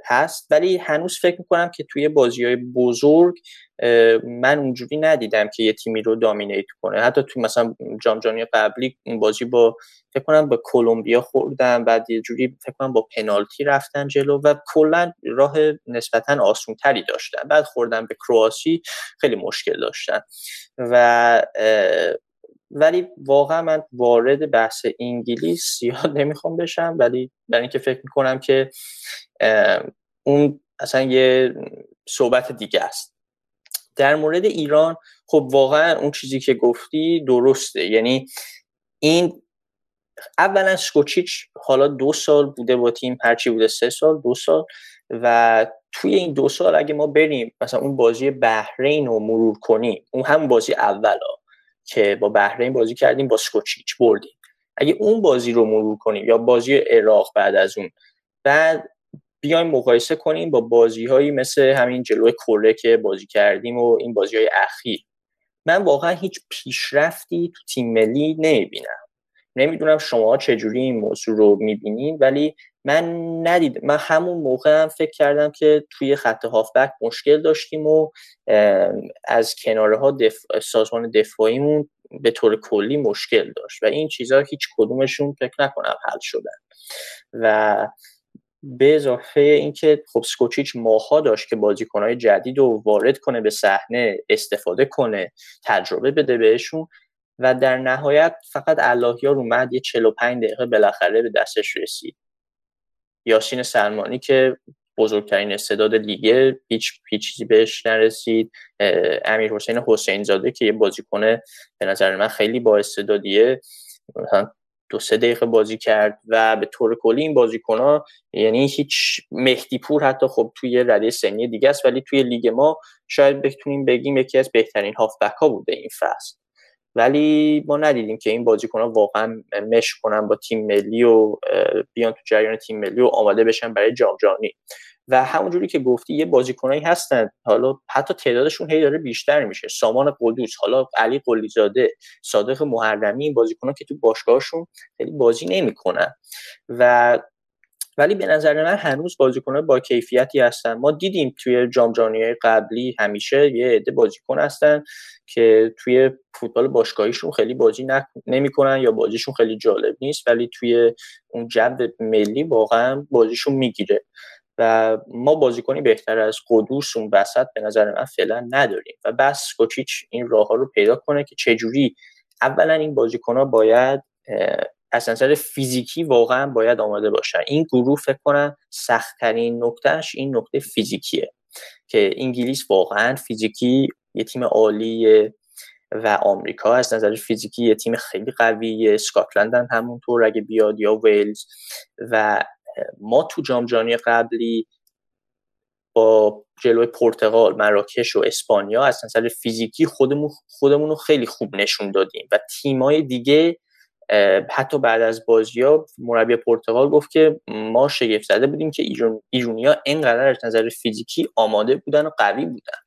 هست. ولی هنوز فکر می‌کنم که توی بازی های بزرگ من اونجوری ندیدم که یه تیمی رو دامینیت کنه. حتی توی مثلا جام جهانی قبلی این بازی با فکر کنم با کلمبیا خوردن بعد یه جوری فکر کنم با پنالتی رفتن جلو و کلا راه نسبتا آسون تری داشتن. بعد خوردن به کرواسی خیلی مشکل داشتن. و ولی واقعا من وارد بحث انگلیس زیاد نمی‌خوام بشم ولی برای اینکه فکر می‌کنم که اون اصلا یه صحبت دیگه است. در مورد ایران خب واقعا اون چیزی که گفتی درسته. یعنی این اولا سکوچیچ حالا دو سال بوده با تیم هرچی بوده سه سال دو سال. و توی این دو سال اگه ما بریم مثلا اون بازی بحرین رو مرور کنیم اون هم بازی اول که با بحرین بازی کردیم با سکوچیچ بردیم. اگه اون بازی رو مرور کنیم یا بازی عراق بعد از اون بعد بیایم مقایسه کنیم با بازی هایی مثل همین جلوی کره که بازی کردیم و این بازی های اخیر. من واقعا هیچ پیشرفتی تو تیم ملی نمی‌بینم. نمی‌دونم شما چجوری این موضوع رو می‌بینید ولی من ندید من همون موقع هم فکر کردم که توی خط هافبک مشکل داشتیم و از کناره ها دف... سازمان دفاعیمون به طور کلی مشکل داشت و این چیزها هیچ کدومشون فکر نکنم حل شدن. و به اضافه اینکه خب سکوچیچ ماها داشت که بازیکنهای جدید رو وارد کنه به صحنه استفاده کنه تجربه بده بهشون و در نهایت فقط اللهیار اومد یه 45 دقیقه بالاخره به دستش رسید. یاسین سلمانی که بزرگترین استعداد لیگه هیچ چیزی بهش نرسید. امیر حسین حسین زاده که یه بازیکن به نظر من خیلی با استعدادیه دو سه دقیقه بازی کرد و به طور کلی این بازیکن ها یعنی هیچ مهدی پور حتی خب توی رده سنی دیگه است ولی توی لیگ ما شاید بتونیم بگیم یکی از بهترین هافبک ها بوده این فصل. ولی ما ندیدیم که این بازیکن ها واقعا مش کنن با تیم ملی و بیان تو جریان تیم ملی و آماده بشن برای جام جهانی. و همونجوری که گفتی یه بازیکنایی هستن. حالا حتی تعدادشون هی داره بیشتر میشه. سامان قدوس حالا علی قلیزاده صادق محرمی این بازیکنان که تو باشگاهشون خیلی بازی نمی‌کنن. و ولی به نظر من هنوز بازیکنان با کیفیتی هستن. ما دیدیم توی جام جهانی قبلی همیشه یه عده بازیکن هستن که توی فوتبال باشگاهیشون خیلی بازی نمی‌کنن یا بازیشون خیلی جالب نیست ولی توی اون جو ملی واقعا بازیشون می‌گیره. و ما بازیکنی بهتر از قدوس اون وسط به نظر من فعلا نداریم. و بس کوچیچ این راه ها رو پیدا کنه که چجوری اولا این بازیکن ها باید از نظر فیزیکی واقعا باید آماده باشن. این گروه فکر کنم سختترین نکتهش این نکته فیزیکیه که انگلیس واقعا فیزیکی یه تیم عالیه و آمریکا از نظر فیزیکی یه تیم خیلی قویه. اسکاتلند هم همونطور اگه بیاد یا ویلز و ما تو جام جهانی قبلی با جلوی پرتغال مراکش و اسپانیا از نظر فیزیکی خودمون خودمون رو خیلی خوب نشون دادیم و تیمای دیگه حتی بعد از بازی ها مربی پرتغال گفت که ما شگفت زده بودیم که ایرون ایرونیا اینقدر از نظر فیزیکی آماده بودن و قوی بودن.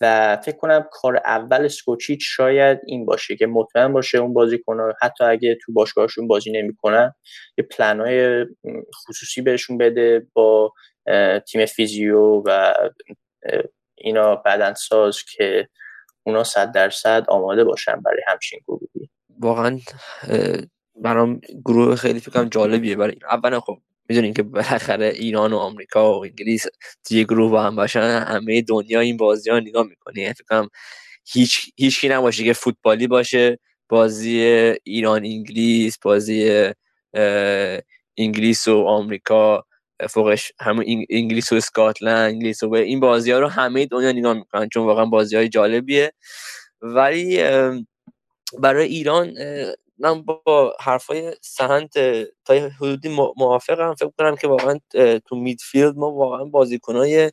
و فکر کنم کار اول اسکوچیچ شاید این باشه که مطمئن باشه اون بازیکن‌ها حتی اگه تو باشگاهشون بازی نمی‌کنن یه پلنای خصوصی بهشون بده با تیم فیزیو و اینا بدنساز که اونا صد درصد آماده باشن برای همچین گروهی. واقعا برام گروه خیلی فکرم جالبیه. برای اولا خب می‌دونین که بالاخره ایران و آمریکا و انگلیس توی گروه با هم باشن همه دنیا این بازی ها نگاه می‌کنی یعنی فکرم هیچ هیچکی نباشه که فوتبالی باشه بازی ایران انگلیس بازی انگلیس و آمریکا فوقش همون انگلیس و اسکاتلند انگلیس و این بازی ها رو همه دنیا نگاه می‌کنن. چون واقعا بازی های جالبیه. ولی برای ایران من با حرفای سهند تا حدودی موافقم. فکر کنم که واقعا تو میدفیلد ما واقعا بازیکنای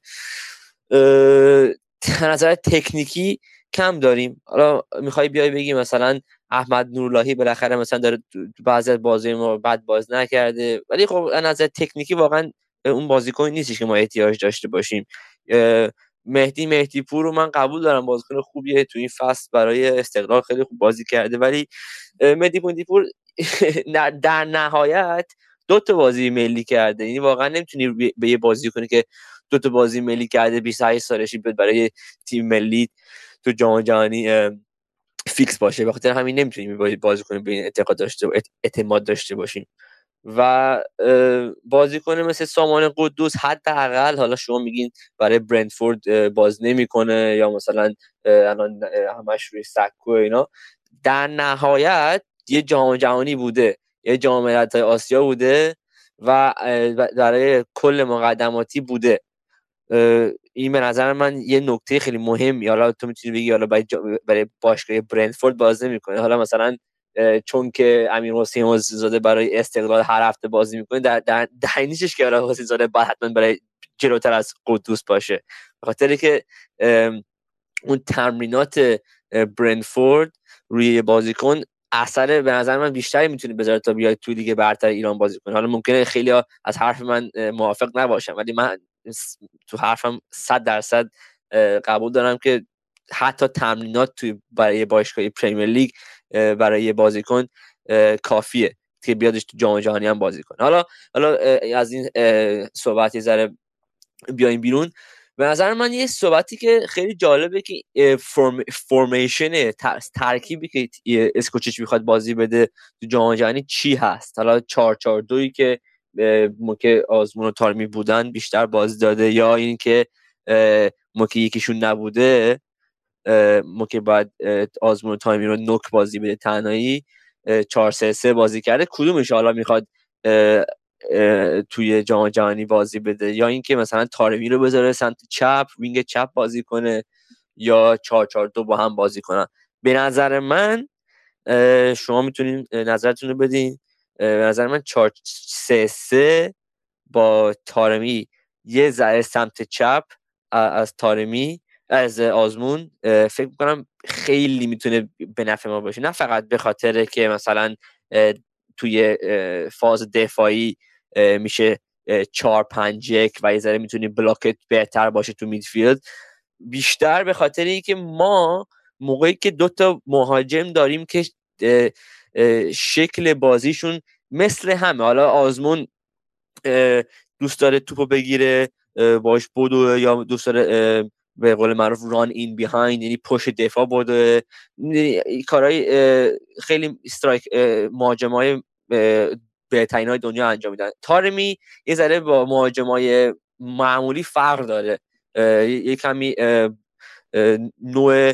نظر تکنیکی کم داریم. حالا می‌خوای بیای بگی مثلا احمد نورلاهی بالاخره مثلا داره بعضی از بازی ما بد باز نکرده. ولی خب از نظر تکنیکی واقعا اون بازیکن نیستش که ما احتیاج داشته باشیم. مهدی مهدی پور رو من قبول دارم بازیکن خوبیه. تو این فصل برای استقلال خیلی خوب بازی کرده. ولی مهدی پوندی پور [LAUGHS] در نهایت دو تا بازی ملی کرده. یعنی واقعا نمی‌تونی به یه بازی کنی که دو تا بازی ملی کرده. 28 سالشی برای تیم ملی تو جام جهانی فیکس باشه. بخاطر همین نمی‌تونیم بازی کنیم به این اعتقاد داشته اعتماد داشته باشیم و بازیکن مثل سامان قدوس حداقل حالا شما میگین برای برندفورد باز نمی‌کنه یا مثلا الان همش روی سکو اینا. در نهایت یه جام جهانی بوده یه جام های آسیا بوده و برای کل مقدماتی بوده. این به نظر من یه نکته خیلی مهم حالا تو می‌تونی بگی حالا برای باشگاه برندفورد باز نمی‌کنه. حالا مثلا چون که امیر حسین زاده برای استقلال هر هفته بازی می‌کنه در نیستش که حسین زاده باید حتما برای جلوتر از قدوس باشه. خاطر که اون تمرینات برندفورد روی بازیکن اثر به نظر من بیشتری می‌تونه بذاره تا بیاد تو دیگه برتر ایران بازی کنه. حالا ممکنه خیلی از حرف من موافق نباشم ولی من تو حرفم صد درصد قبول دارم که حتی تمرینات توی برای باشگاه پریمیر لیگ برای بازیکن کافیه که بیادش تو جام جهانی هم بازی کنه. حالا حالا از این صحبت یه ذره بیایم بیرون. به نظر من یه صحبتی که خیلی جالبه که فرم، فرمیشن ترکیبی که اسکوچیچ می‌خواد بازی بده تو جام جهانی چی هست؟ حالا 4 4 2 که موقع آزمون و تارمی بودن بیشتر بازی داده یا اینکه موقع یکیشون نبوده؟ موقع باید آزمون تایمی رو نوک بازی بده تنهایی 4 3 3 بازی کرده. کدومش حالا می‌خواد توی جام جهانی بازی بده؟ یا اینکه مثلا تارمی رو بذاره سمت چپ وینگ چپ بازی کنه یا 4 4 2 با هم بازی کنن؟ به نظر من شما می‌تونین نظرتون رو بدین. به نظر من 4 3 3 با تارمی یه ذره سمت چپ از تارمی از آزمون فکر می‌کنم خیلی می‌تونه به نفع ما باشه. نه فقط به خاطر که مثلا توی فاز دفاعی میشه چهار پنج یک و یه ذره می‌تونی بلاکت بهتر باشه تو میدفیلد. بیشتر به خاطر اینکه ما موقعی که دو تا مهاجم داریم که شکل بازیشون مثل همه. حالا آزمون دوست داره توپو بگیره باش بدو یا دوست داره به قول معروف ران این بیهایند یعنی پشت دفاع بوده کارهای خیلی استرایک مهاجمای بهترین های دنیا انجام میدن. تارمی یه ذره با مهاجمای معمولی فرق داره. یه کمی نوع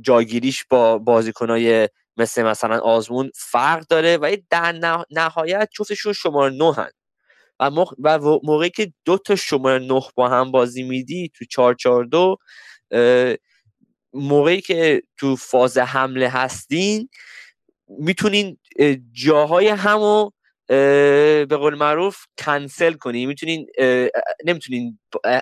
جاگیریش با بازیکنای مثل مثلا آزمون فرق داره و در نهایت جفتشون شماره نو هن. و, موقعی که دو تا شماره نه با هم بازی میدی تو چار چار دو موقعی که تو فاز حمله هستین می‌تونین جاهای همو به قول معروف کنسل کنی. می‌تونین نمی‌تونین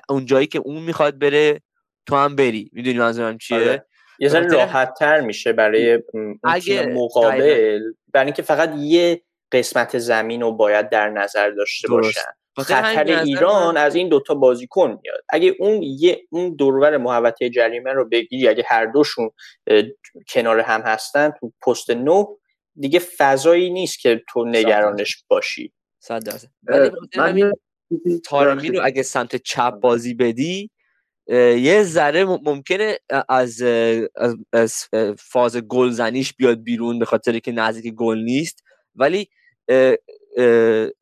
اون جایی که اون می‌خواد بره تو هم بری. می‌دونی منظورم چیه؟ آره. یه ذره راحت تر میشه برای اگه مقابل. برای اینکه فقط یه قسمت زمین رو باید در نظر داشته باشن. خطر ایران از این دوتا بازیکن میاد. اگه اون یه اون دورور محوطه جریمه رو بگیری اگه هر دوشون کنار هم هستن تو پست نو دیگه فضایی نیست که تو نگرانش باشی. صد درصد. ولی تارمی رو اگه سمت چپ بازی بدی یه ذره ممکنه از, از فاز گلزنیش بیاد بیرون به خاطر که نزدیک گل نیست. ولی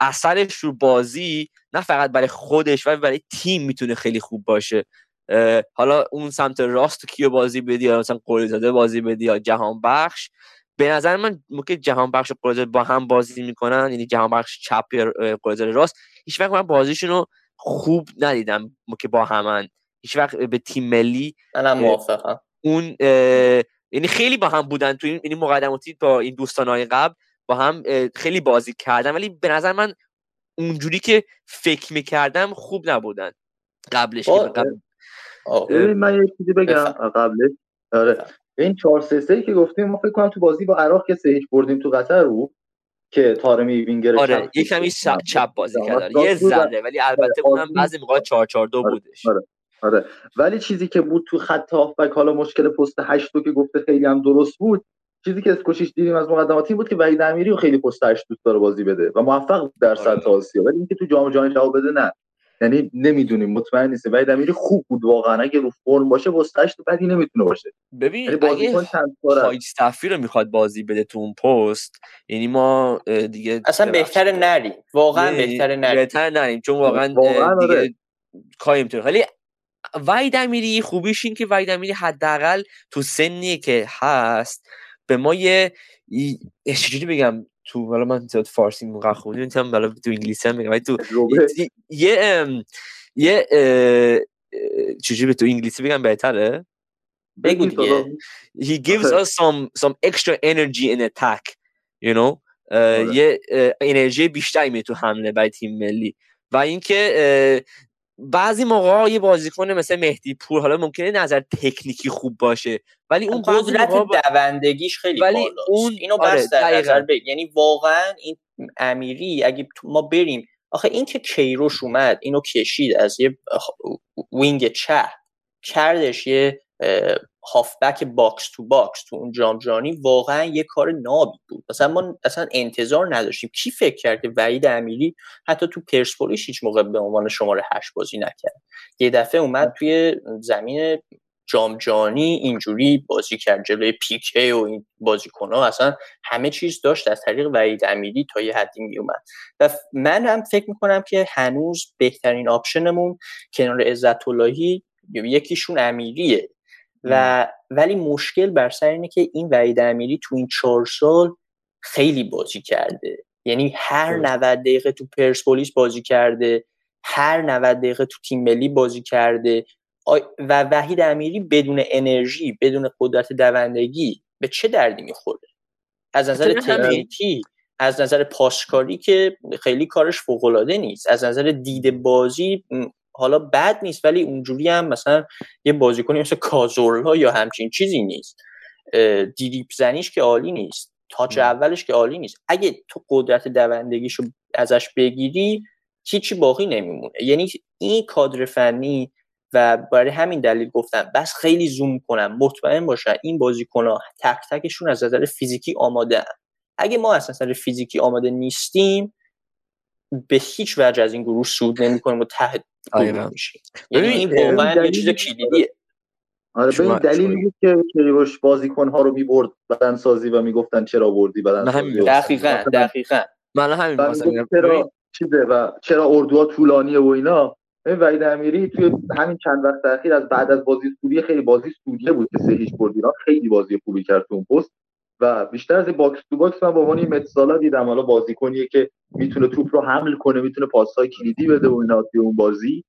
اثرش رو بازی نه فقط برای خودش ولی برای تیم می‌تونه خیلی خوب باشه. حالا اون سمت راست کیو بازی بدی؟ یا مثلا زاده بازی بدی یا جهان بخش به نظر من موقع جهان بخش و با هم بازی می‌کنن یعنی جهان بخش چپ یا راست. هیچ وقت من بازیشون رو خوب ندیدم که با همن. هیچ وقت به تیم ملی منم موافقم. اون یعنی خیلی با هم بودن تو این یعنی مقدماتی با این دوستانهای قبل. با هم خیلی بازی کردن ولی به نظر من اونجوری که فکر می‌کردم خوب نبودن قبلش قبل... من یه چیزی بگم. قبلش. آره. این 4 3 3 که گفتیم ما فکر کنم تو بازی با عراق که سه بردیم تو قطر رو که تارمی وینگر آره یه کمی چپ بازی کرد یه ذره ولی البته اونم بعضی موقع 4 4 2 بودش. آره. آره. ولی چیزی که بود تو خط هافبک حالا مشکل پست 8 که گفته خیلی هم درست بود چیزی که اسکوشیش دیدیم از مقدمات این بود که وحید امیری رو خیلی پست 8 دوست داره بازی بده و موفق در سطح آره. آسیا. ولی اینکه تو جام جهانی جواب بده نه. یعنی نمی‌دونیم مطمئن نیست وحید امیری خوب بود واقعا. اگه رو فرم باشه پست 8 بدی نمی‌تونه باشه. ببین یعنی اگه فایستافی رو می‌خواد بازی بده تو اون پست یعنی ما دیگه اصلا بهتره نریم واقعا بهتره نریم بهتره نریم چون واقعا, واقعا دیگه آره. کاری ولی وحید امیری خوبیش این که وحید امیری حداقل تو سنی که هست به ما یه چجوری بگم؟ تو حالا من زیاد فارسی موقع خوندی می‌تونم حالا تو انگلیسی هم بگم تو یه یه چجوری به تو انگلیسی بگم بهتره؟ بگو دیگه. he gives us some some extra energy in attack you know آره. یه انرژی بیشتری می تو حمله برای تیم ملی. و اینکه بعضی موقع یه بازیکن مثل مهدی پور حالا ممکنه نظر تکنیکی خوب باشه ولی اون قدرت دوندگیش خیلی ولی اون اینو آره در نظر یعنی واقعا این امیری اگه ما بریم آخه این که کیروش اومد اینو کشید از یه wing چپ کردش یه هافبک box to box تو اون جام جهانی واقعا یه کار نابی بود. مثلا ما اصلا انتظار نداشتیم. کی فکر کرد که وحید امیری حتی تو پرسپولیس هیچ موقع به عنوان شماره هشت بازی نکرد. یه دفعه اومد توی زمین جام جهانی اینجوری بازی کرد. جلوی پیکه و این بازیکنها. اصلا همه چیز داشت از طریق وحید امیری تا یه حدی می اومد و من هم فکر می‌کنم که هنوز بهترین آپشنمون کنار عزت اللهی یکیشون امیریه. و ولی مشکل بر سر اینه که این وحید امیری تو این چهار سال خیلی بازی کرده. یعنی هر 90 دقیقه تو پرسپولیس بازی کرده هر 90 دقیقه تو تیم ملی بازی کرده. و وحید امیری بدون انرژی بدون قدرت دوندگی به چه دردی می‌خوره از نظر تکنیکی از نظر پاسکاری که خیلی کارش فوقالعاده نیست. از نظر دید بازی حالا بد نیست ولی اونجوری هم مثلا یه بازیکنی مثل کازورلا یا همچین چیزی نیست. دیریپ زنیش که عالی نیست. تاچ اولش که عالی نیست. اگه تو قدرت دوندگیشو ازش بگیری هیچی باقی نمیمونه. یعنی این کادر فنی و برای همین دلیل گفتم بس خیلی زوم کنم مطمئن باشن این بازیکنها تک تکشون از نظر فیزیکی آماده هم. اگه ما از نظر فیزیکی آماده نیستیم به هیچ وجه از این گروه سود نمی‌کنیم و ته گروه میشیم یعنی این واقعا یه چیز کلیدیه آره به این دلیلی که کریوش بازیکن ها رو می‌برد بدن سازی و می‌گفتن چرا بردی بدن سازی دقیقاً دقیقاً. من همین چرا چیزه و چرا اردوها طولانیه و اینا. این وحید امیری توی همین چند وقت اخیر از بعد از بازی سوریه خیلی بازی سوریه بود که سه هیچ برد خیلی بازی خوبی کرد تو اون پست. و بیشتر از box to box من به عنوان mezzala دیدم. حالا بازیکنیه که می‌تونه توپ رو حمل کنه می‌تونه پاسهای کلیدی بده و اینا توی اون بازی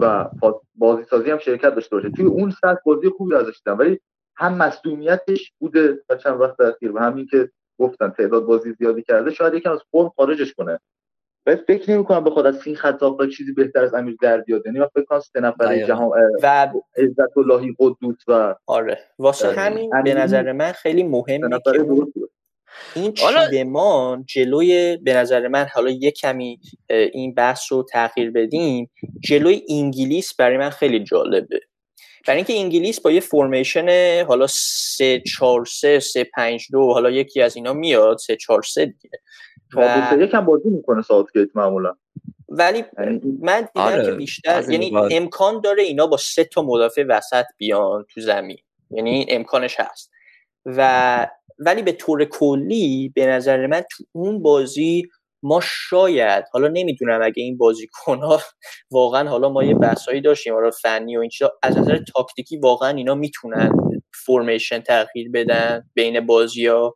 و بازی سازی هم شرکت داشته باشه. توی اون سطح بازی خوبی ازش دیدم. ولی هم مصدومیتش بوده در چند وقت اخیر. و همین که گفتن تعداد بازی زیادی کرده. شاید یکم از فرم خارجش کنه. و فکر نمی کنم بخواد از این خط هافبک چیزی بهتر از امیر در بیاد. یعنی من فکر کنم سه نفر جهان و عزت اللهی قدوس و آره. واسه همین به نظر من خیلی مهمه که این چیدمان جلوی به نظر من حالا یه کمی این بحث رو تغییر بدیم جلوی انگلیس برای من خیلی جالبه. برای اینکه انگلیس با یه فرمیشن حالا 3 4 3 3 5 2 حالا یکی از اینا میاد 3 4 3 دیگه. و یکم بازی می‌کنه ساوتگیت معمولا. ولی یعنی من دیدم آره. که بیشتر یعنی امکان داره اینا با سه تا مدافع وسط بیان تو زمین. یعنی امکانش هست. و ولی به طور کلی به نظر من تو اون بازی ما شاید حالا نمی‌دونم اگه این بازیکن ها [LAUGHS] واقعا حالا ما یه بحثایی داشتیم حالا فنی و این چیزا از نظر تاکتیکی واقعا اینا می‌تونن فرمیشن تغییر بدن بین بازی ها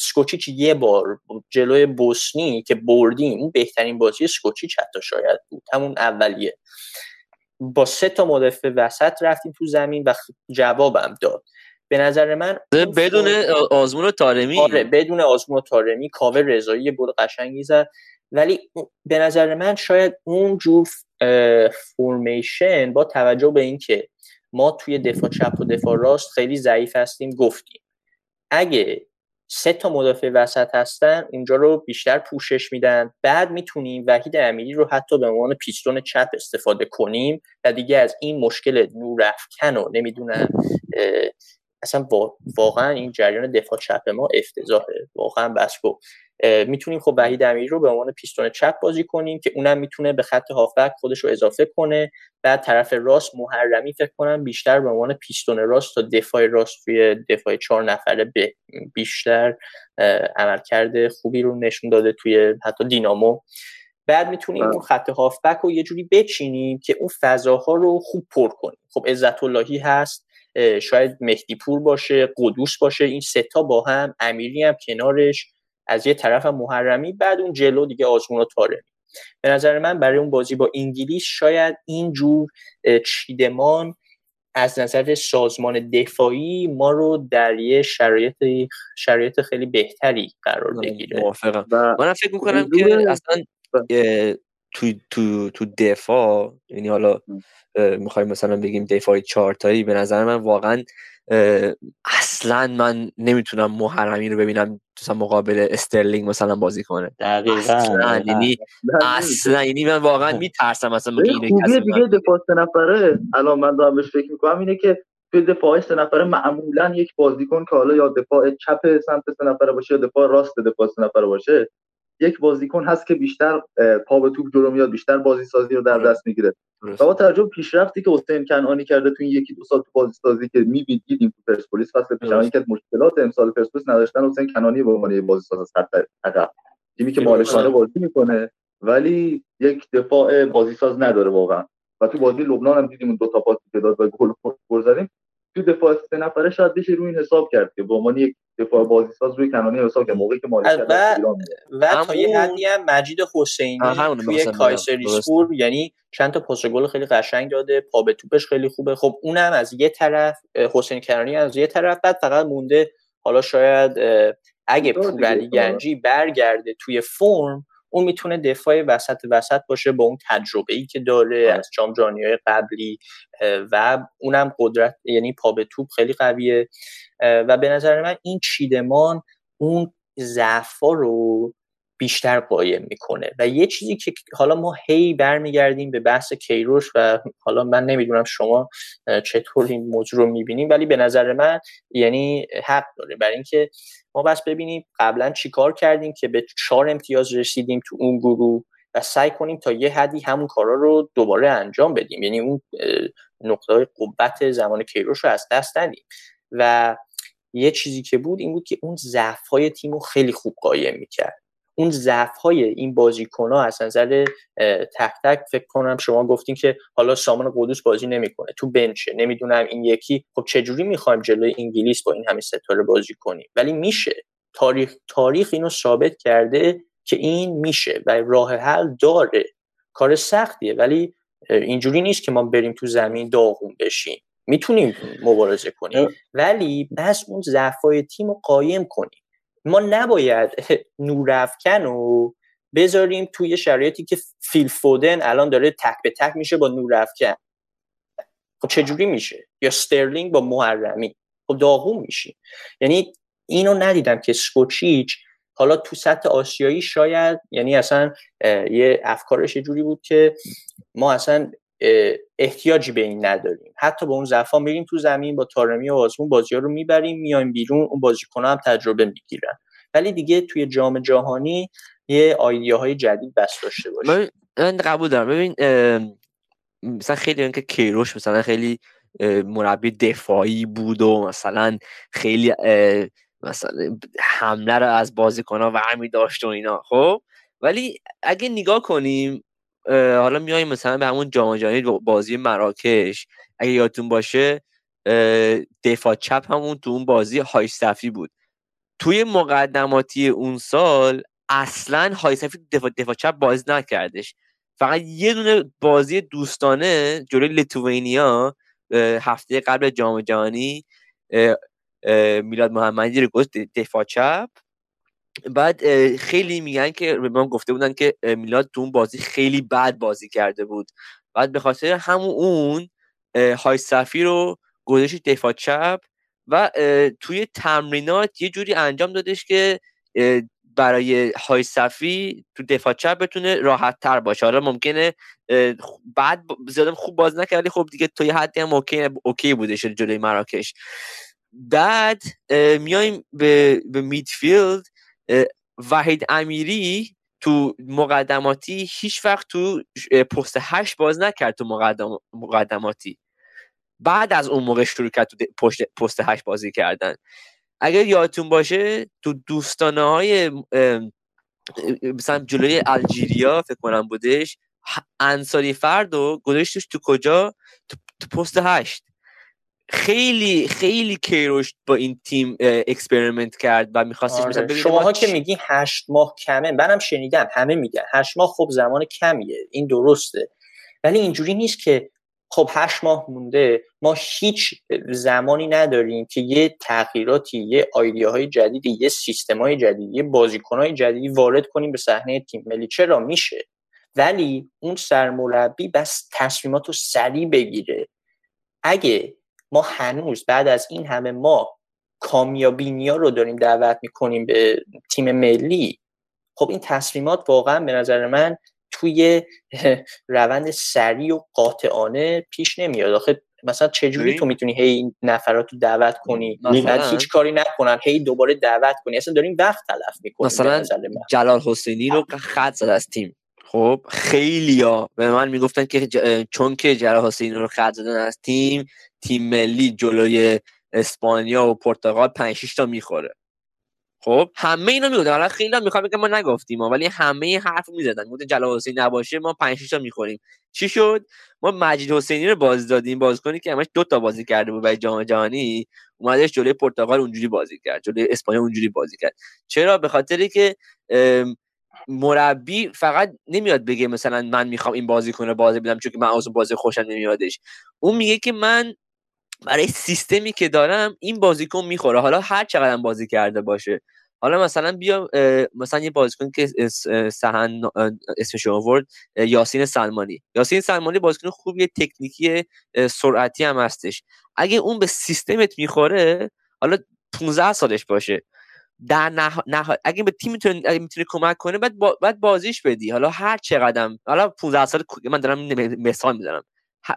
سکوچیچ یه بار جلوی بوسنی که بردیم اون بهترین بازی سکوچیچ حتی شاید بود. همون اولیه. با سه تا مدافع وسط رفتیم تو زمین و جوابم داد. به نظر من بدون آزمون و تارمی. آره بدون آزمون و تارمی کاوه رضایی گل قشنگی زد. ولی به نظر من شاید اون جور فورمیشن با توجه به اینکه ما توی دفاع چپ و دفاع راست خیلی ضعیف هستیم گفتیم. اگه سه تا مدافع وسط هستن اونجا رو بیشتر پوشش میدن. بعد می‌تونیم وحید امیری رو حتی به عنوان پیستون چپ استفاده کنیم و دیگه از این مشکل نور افکن و نمی‌دونن اصلا واقعا این جریان دفاع چپ ما افتضاحه. واقعا بس می‌تونیم خب وحید امیری رو به عنوان پیستون چپ بازی کنیم که اونم می‌تونه به خط هافبک خودش رو اضافه کنه. بعد طرف راست محرمی فکر کنم بیشتر به عنوان پیستون راست تا دفاع راست توی دفاع چهار نفره بیشتر عملکرد خوبی رو نشون داده توی حتی دینامو. بعد می‌تونیم اون خط هافبک رو یه جوری بچینیم که اون فضاها رو خوب پر کنیم. خب عزت اللهی هست. شاید مهدی پور باشه قدوس باشه این ستا با هم امیری هم کنارش از یه طرف هم محرمی بعد اون جلو دیگه آزمون و تارمی به نظر من برای اون بازی با انگلیس شاید اینجور چیدمان از نظر سازمان دفاعی ما رو در یه شرایط شرایط خیلی بهتری قرار آره، بگیره. من فکر می‌کنم که اصلا تو تو تو دفاع یعنی حالا می‌خوایم مثلا بگیم دفاعی چهارتایی به نظر من واقعا اصلا من نمی‌تونم محرمی رو ببینم مثلا مقابل استرلینگ مثلا بازی کنه. دقیقاً اصلا یعنی اصلا یعنی من واقعا میترسم مثلا خوبی دیگه دفاع سه نفره. الان من دارم بهش فکر می‌کنم اینه که توی دفاع سه نفره معمولا یک بازیکن که حالا یا دفاع چپ سمت سه نفره باشه یا دفاع راست دفاع سه نفره باشه یک بازیکن هست که بیشتر پا به توپ جلو میاد بیشتر بازی سازی رو در. دست می‌گیره. با توجه پیشرفتی که حسین کنعانی کرده تو این یکی دو سال تو بازی سازی که می‌بینید دیدیم تو پرسپولیس فصل پیش یکی از مشکلات امسال پرسپولیس نداشتن حسین کنعانی به عنوان بازی ساز از تیمی که مالکانه بازی می‌کنه ولی یک دفاع بازی ساز نداره واقعا. و تو بازی لبنان هم دیدیم دو تا پاس که داد و گل زدیم. تو دفاع سه نفره شاید بشه روی این حساب کرد که به عنوان یک دفاع بازی ساز روی کنانی حساب که موقعی که مالک و, و تا یه حدی هم مجید حسینی توی کایسریسپور یعنی چند تا پاس گل خیلی قشنگ داده پا به توپش خیلی خوبه. خب اونم از یه طرف حسین کنانی از یه طرف بعد فقط مونده حالا شاید اگه پورعلی گنجی برگرده توی فرم اون می‌تونه دفاع وسط وسط باشه با اون تجربه ای که داره از جام جهانی های قبلی و اونم قدرت یعنی پا به توپ خیلی قویه. و به نظر من این چیدمان اون ضعفا رو بیشتر قایم می‌کنه. و یه چیزی که حالا ما هی برمیگردیم به بحث کیروش و حالا من نمی‌دونم شما چطور این موضوع رو می‌بینیم ولی به نظر من یعنی حق داره. برای اینکه ما بس ببینیم قبلا چیکار کردیم که به چهار امتیاز رسیدیم تو اون گروه و سعی کنیم تا یه حدی همون کارا رو دوباره انجام بدیم. یعنی اون نقطه قوت زمان کیروش رو از دست ندیم. و یه چیزی که بود این بود که اون ضعف های تیم رو خیلی خوب قایم می‌کرد. اون ضعف های این بازیکن ها از نظر تک تک فکر کنم شما گفتین که حالا سامان قدوس بازی نمی‌کنه تو بنچه نمی‌دونم این یکی. خب چجوری می‌خوایم جلوی انگلیس با این همه ستاره بازی کنیم؟ ولی میشه. تاریخ تاریخ اینو ثابت کرده که این میشه و راه حل داره. کار سختیه ولی اینجوری نیست که ما بریم تو زمین داغون بشیم. می‌تونیم مبارزه کنیم. ولی بس اون ضعفای تیم رو قایم کنیم. ما نباید [LAUGHS] نورافکن رو بذاریم توی شرایطی که فیل فودن الان داره تک به تک میشه با نورافکن خب چجوری میشه؟ یا سترلینگ با محرمی. خب داغون میشی. یعنی اینو ندیدم که سکوچیچ حالا تو سطح آسیایی شاید یعنی اصلا یه افکارش یه جوری بود که ما اصلا احتیاجی به این نداریم. حتی با اون ضعفا میریم تو زمین با تارمی و آزمون بازی ها رو می‌بریم میایم بیرون اون بازیکن هم تجربه می‌گیرن. ولی دیگه توی جام جهانی یه های جدید بس داشته باشه من قبول دارم. ببین مثلا خیلی که کیروش مثلا خیلی مربی دفاعی بود و مثلا خیلی مثلا حمله رو از بازیکن ها ورمی داشت و اینا خب؟ ولی اگه نگاه کنیم حالا میایم مثلا به همون جام جهانی بازی مراکش. اگه یادتون باشه دفاع چپ همون تو اون بازی های صفی بود. توی مقدماتی اون سال اصلا های صفی دفاع, دفاع چپ بازی نکردش. فقط یه دونه بازی دوستانه جلوی لیتوینیا هفته قبل جام جهانی میلاد محمدی رو گفت دفاع چپ. بعد خیلی میگن که به من گفته بودن که میلاد تو اون بازی خیلی بد بازی کرده بود. بعد به خاطر همون اون حاج صفی رو گذاشت دفاع چپ و توی تمرینات یه جوری انجام دادش که برای حاج صفی تو دفاع چپ بتونه راحت تر باشه. حالا ممکنه بعد زیادم خوب بازی نکرد خب دیگه توی حدی هم okay, okay بودش جلوی مراکش. بعد میایم به, به midfield. وحید امیری تو مقدماتی هیچ وقت تو پست هشت بازی نکرد تو مقدم... مقدماتی. بعد از اون موقع شروع کرد تو پشت پست هشت بازی کردن. اگر یادتون باشه تو دوستانه های مثلا جلوی Algeria فکر کنم بودش انصاری فرد و گذاشتش تو کجا؟ تو پست هشت. خیلی خیلی کیروش با این تیم experiment کرد و میخواستش آره. مثلا شماها که میگی هشت ماه کمه منم شنیدم همه میگن هشت ماه خب زمان کمیه این درسته. ولی اینجوری نیست که خب هشت ماه مونده ما هیچ زمانی نداریم که یه تغییراتی یه های جدیدی یه سیستم های جدیدی یه بازیکن های جدیدی وارد کنیم به صحنه تیم ملی. چرا؟ میشه. ولی اون سرمربی بس تصمیمات رو سریع بگیره. اگه ما هنوز بعد از این همه ما کامیابینیا رو داریم دعوت می‌کنیم به تیم ملی. خب این تصمیمات واقعا به نظر من توی [LAUGHS] روند سریع و قاطعانه پیش نمیاد. آخه مثلا چجوری تو می‌تونی هی این نفرات رو دعوت کنی؟ بعد هیچ کاری نکنن هی دوباره دعوت کنی. اصلا داریم وقت تلف می‌کنیم مثلا جلال حسینی رو خط زد از تیم. خب خیلی ها به من می‌گفتن که چون که جلال حسینی رو خط زدن از تیم تیم ملی جلوی اسپانیا و پرتغال 5 تا می‌خوره. خب همه اینا می‌گفتن. حالا خیلی می‌خوام بگم ما نگفتیم ولی همه حرف می‌زدن. گفتن جلال حسینی نباشه ما 5 تا می‌خوریم. چی شد؟ ما مجید حسینی رو باز دادیم بازیکنی که همش دو تا بازی کرده بود برای جام جهانی. اومدش جلوی پرتغال اونجوری بازی کرد. جلوی اسپانیا اونجوری بازی کرد. چرا؟ به خاطری که مربی فقط نمیاد بگه مثلا من می‌خوام این بازی کنه بازی بدم چون که من از بازی خوشم نمیادش. اون میگه که من برای سیستمی که دارم این بازیکن می‌خوره. حالا هر چقدر بازی کرده باشه. حالا مثلا بیا مثلا یه بازیکن که سهن اسمش آورد یاسین سلمانی. یاسین سلمانی بازیکن خوبیه تکنیکی سرعتی هم هستش. اگه اون به سیستمت می‌خوره حالا 15 سالش باشه. در نه... نه... اگه به تیم می‌تونه می‌تونه کمک کنه بعد با... بعد بازیش بدی. حالا هر چقدر حالا 15 سال من دارم مثال می‌زنم.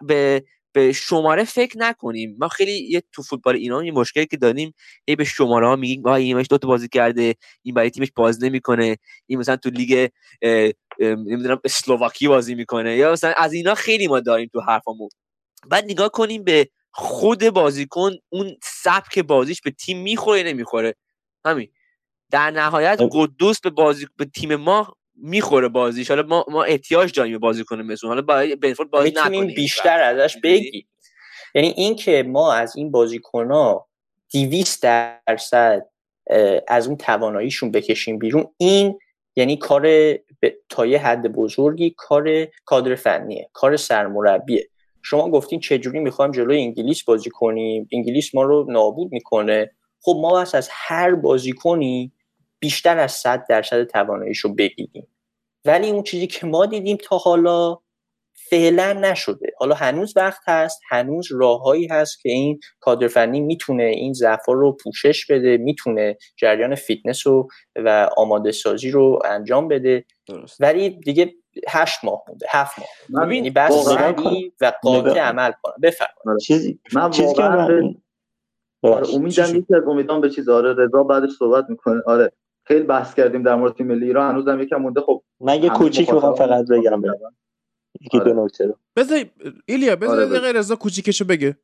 به به شماره فکر نکنیم. ما خیلی یه تو فوتبال ایران یه مشکلی که داریم ای به شماره ها میگیم وای این دو تا بازی کرده این برای تیمش باز نمی‌کنه. این مثلا تو لیگ نمی‌دونم اسلوواکی بازی می‌کنه یا مثلا از اینا خیلی ما داریم تو حرفمون بعد نگاه کنیم به خود بازیکن اون سبک بازیش به تیم می‌خوره نمی‌خوره؟ همین. در نهایت قدوس به بازی به تیم ما می‌خوره بازیش. حالا ما ما احتیاج داریم بازی کنه مثلا حالا با بنفورد بازی نکنیم. بیشتر ازش بگی. یعنی این که ما از این بازیکن‌ها 200 درصد از اون تواناییشون بکشیم بیرون این یعنی کار تا یه حد بزرگی کار کادر فنیه کار سرمربیه. شما گفتین چجوری می‌خوایم جلوی انگلیس بازی کنیم؟ انگلیس ما رو نابود می‌کنه. خب ما بس از هر بازیکنی بیشتر از 100 درصد تواناییش رو بگیریم ولی اون چیزی که ما دیدیم تا حالا فعلا نشده. حالا هنوز وقت هست هنوز راههایی هست که این کادر فنی می‌تونه این ضعفا رو پوشش بده می‌تونه جریان فیتنس رو و آماده سازی رو انجام بده. درست. ولی دیگه هشت ماه مونده هفت ماه. ببین یعنی بس و قاطع عمل کنم بفرمایید. آره. چیزی من چیزی که آره امیدم یکی از امیدان به چیز آره رضا بعدش صحبت می‌کنه. آره. خیلی بحث کردیم در مورد تیم ملی. ایران هنوزم یکم مونده. خب من یه کوچیک می‌خوام فقط بگم یکی دو نکته رو. بذار ایلیا بذار آره رضا کوچیکشو بگه.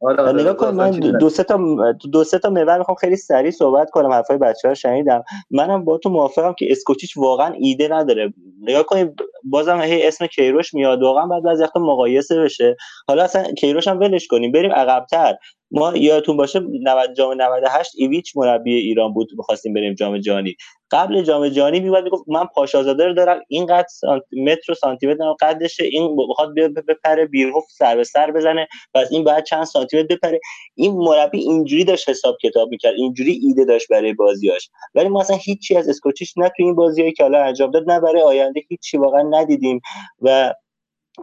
آره آره نگاه کن من دو سه تا دو سه تا محور می‌خوام خیلی سریع صحبت کنم حرفای بچه‌ها شنیدم. منم با تو موافقم که اسکوچیچ واقعا ایده نداره. نگاه کنید بازم هی اسم کیروش میاد. واقعا بعد از وقت مقایسه بشه. حالا اصلا کیروش هم ولش کنیم. بریم عقب‌تر. ما یادتون باشه 90 جام 98 ایویچ مربی ایران بود. می‌خواستیم بریم جام جهانی. قبل جام جهانی میومد می‌گفت من پاشازاده رو دارم. اینقدر متر و سانتی متر قدشه. این بخواد بپره بیرون سر به سر بزنه. پس این باید چند سانتی متر بپره. این مربی اینجوری داشت حساب کتاب می‌کرد. اینجوری ایده داشت برای بازیاش ولی ما اصلا هیچی از اسکوچیش نه تو این بازیایی که حالا انجام داد نه برای آینده هیچی واقعا ندیدیم. و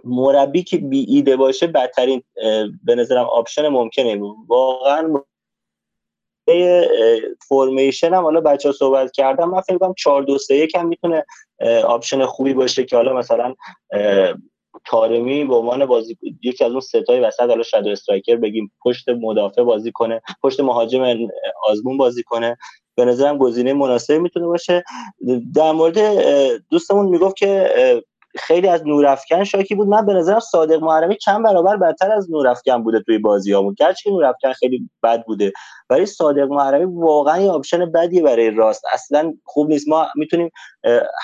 مربی که بی ایده باشه بدترین به نظرم option ممکنه. واقعا formation هم حالا بچه ها صحبت کردم من فکر کنم 4 2 3 1 هم می‌تونه option خوبی باشه که حالا مثلا تارمی به عنوان بازی یکی از اون ستای وسط حالا shadow striker بگیم پشت مدافع بازی کنه پشت مهاجم آزمون بازی کنه. به نظرم گزینه مناسبی می‌تونه باشه. در مورد دوستمون می‌گفت که خیلی از نورافکن شاکی بود. من به نظرم صادق محرمی چند برابر بدتر از نورافکن بوده توی بازی هامون گرچه نورافکن خیلی بد بوده. ولی صادق محرمی واقعا یه آپشن بدی برای راست. اصلا خوب نیست. ما می‌تونیم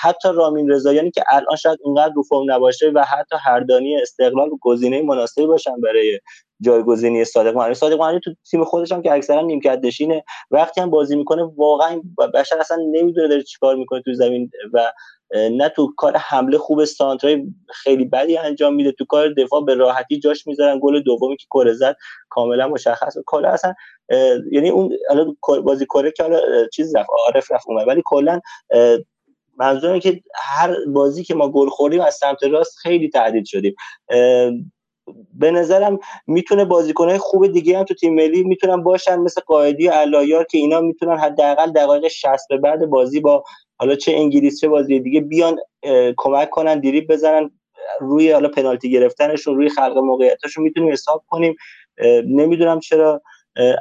حتی رامین رضاییانی که الان شاید اونقدر رو فرم نباشه و حتی هردانی استقلال گزینه مناسبی باشن برای جایگزینی صادق محرمی صادق محرمی تو تیم خودش هم که اکثرا نیمکت نشینه. وقتی هم بازی می‌کنه واقعا بشر اصلا نمی‌دونه داره چیکار می‌کنه تو زمین و نه تو کار حمله خوب سانترای خیلی بدی انجام میده. تو کار دفاع به راحتی جاش می‌ذارن. گل دومی که کره زد کاملا مشخص کلا اصلا یعنی اون بازی کره که حالا چیز رفت عارف رفت اومد. ولی کلا منظورم که هر بازی که ما گل خوردیم از سمت راست خیلی تهدید شدیم. به نظرم می‌تونه بازیکنهای خوب دیگه هم تو تیم ملی می‌تونن باشن مثل قائدی و علایار که اینا می‌تونن حداقل دقایق 60 به بعد بازی با حالا چه انگلیس چه بازی دیگه بیان کمک کنن دیریب بزنن روی حالا پنالتی گرفتنشون روی خلق موقعیتاشون می‌تونیم حساب کنیم. نمی‌دونم چرا.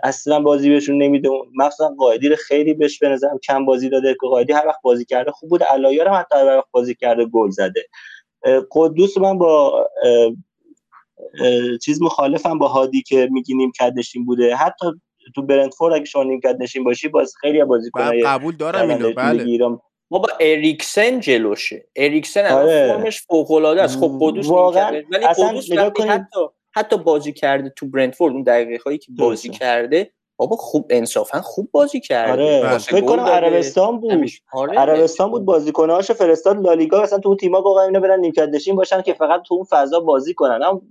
اصلا بازی بهشون نمیده. مثلا قائدی رو خیلی بهش به نظرم کم بازی داده که قائدی هر وقت بازی کرده خوب بود. علایار هم حتی هر وقت بازی کرده گل زده. قدوس من با چیز مخالفم با هادی که میگی کدشین بوده. حتی تو برنتفورد اگه شما نیمکت نشین باشی باز خیلی بازیکنای قبول دارم اینو بله. ما با اریکسن جلوشه. اریکسن آره. فرمش فوق العاده است. خب قدوس واقعا ولی قدوس حتی حتی بازی کرده تو برنتفورد اون دقیقه هایی که بازی کرده بابا خوب انصافا خوب بازی کرده. آره. فکر کنم عربستان بود. آره عربستان بود بازیکناشو فرستاد لالیگا. مثلا تو تیم‌ها واقعا اینا برن نیمکت نشین باشن که فقط تو اون فضا بازی کنن. هم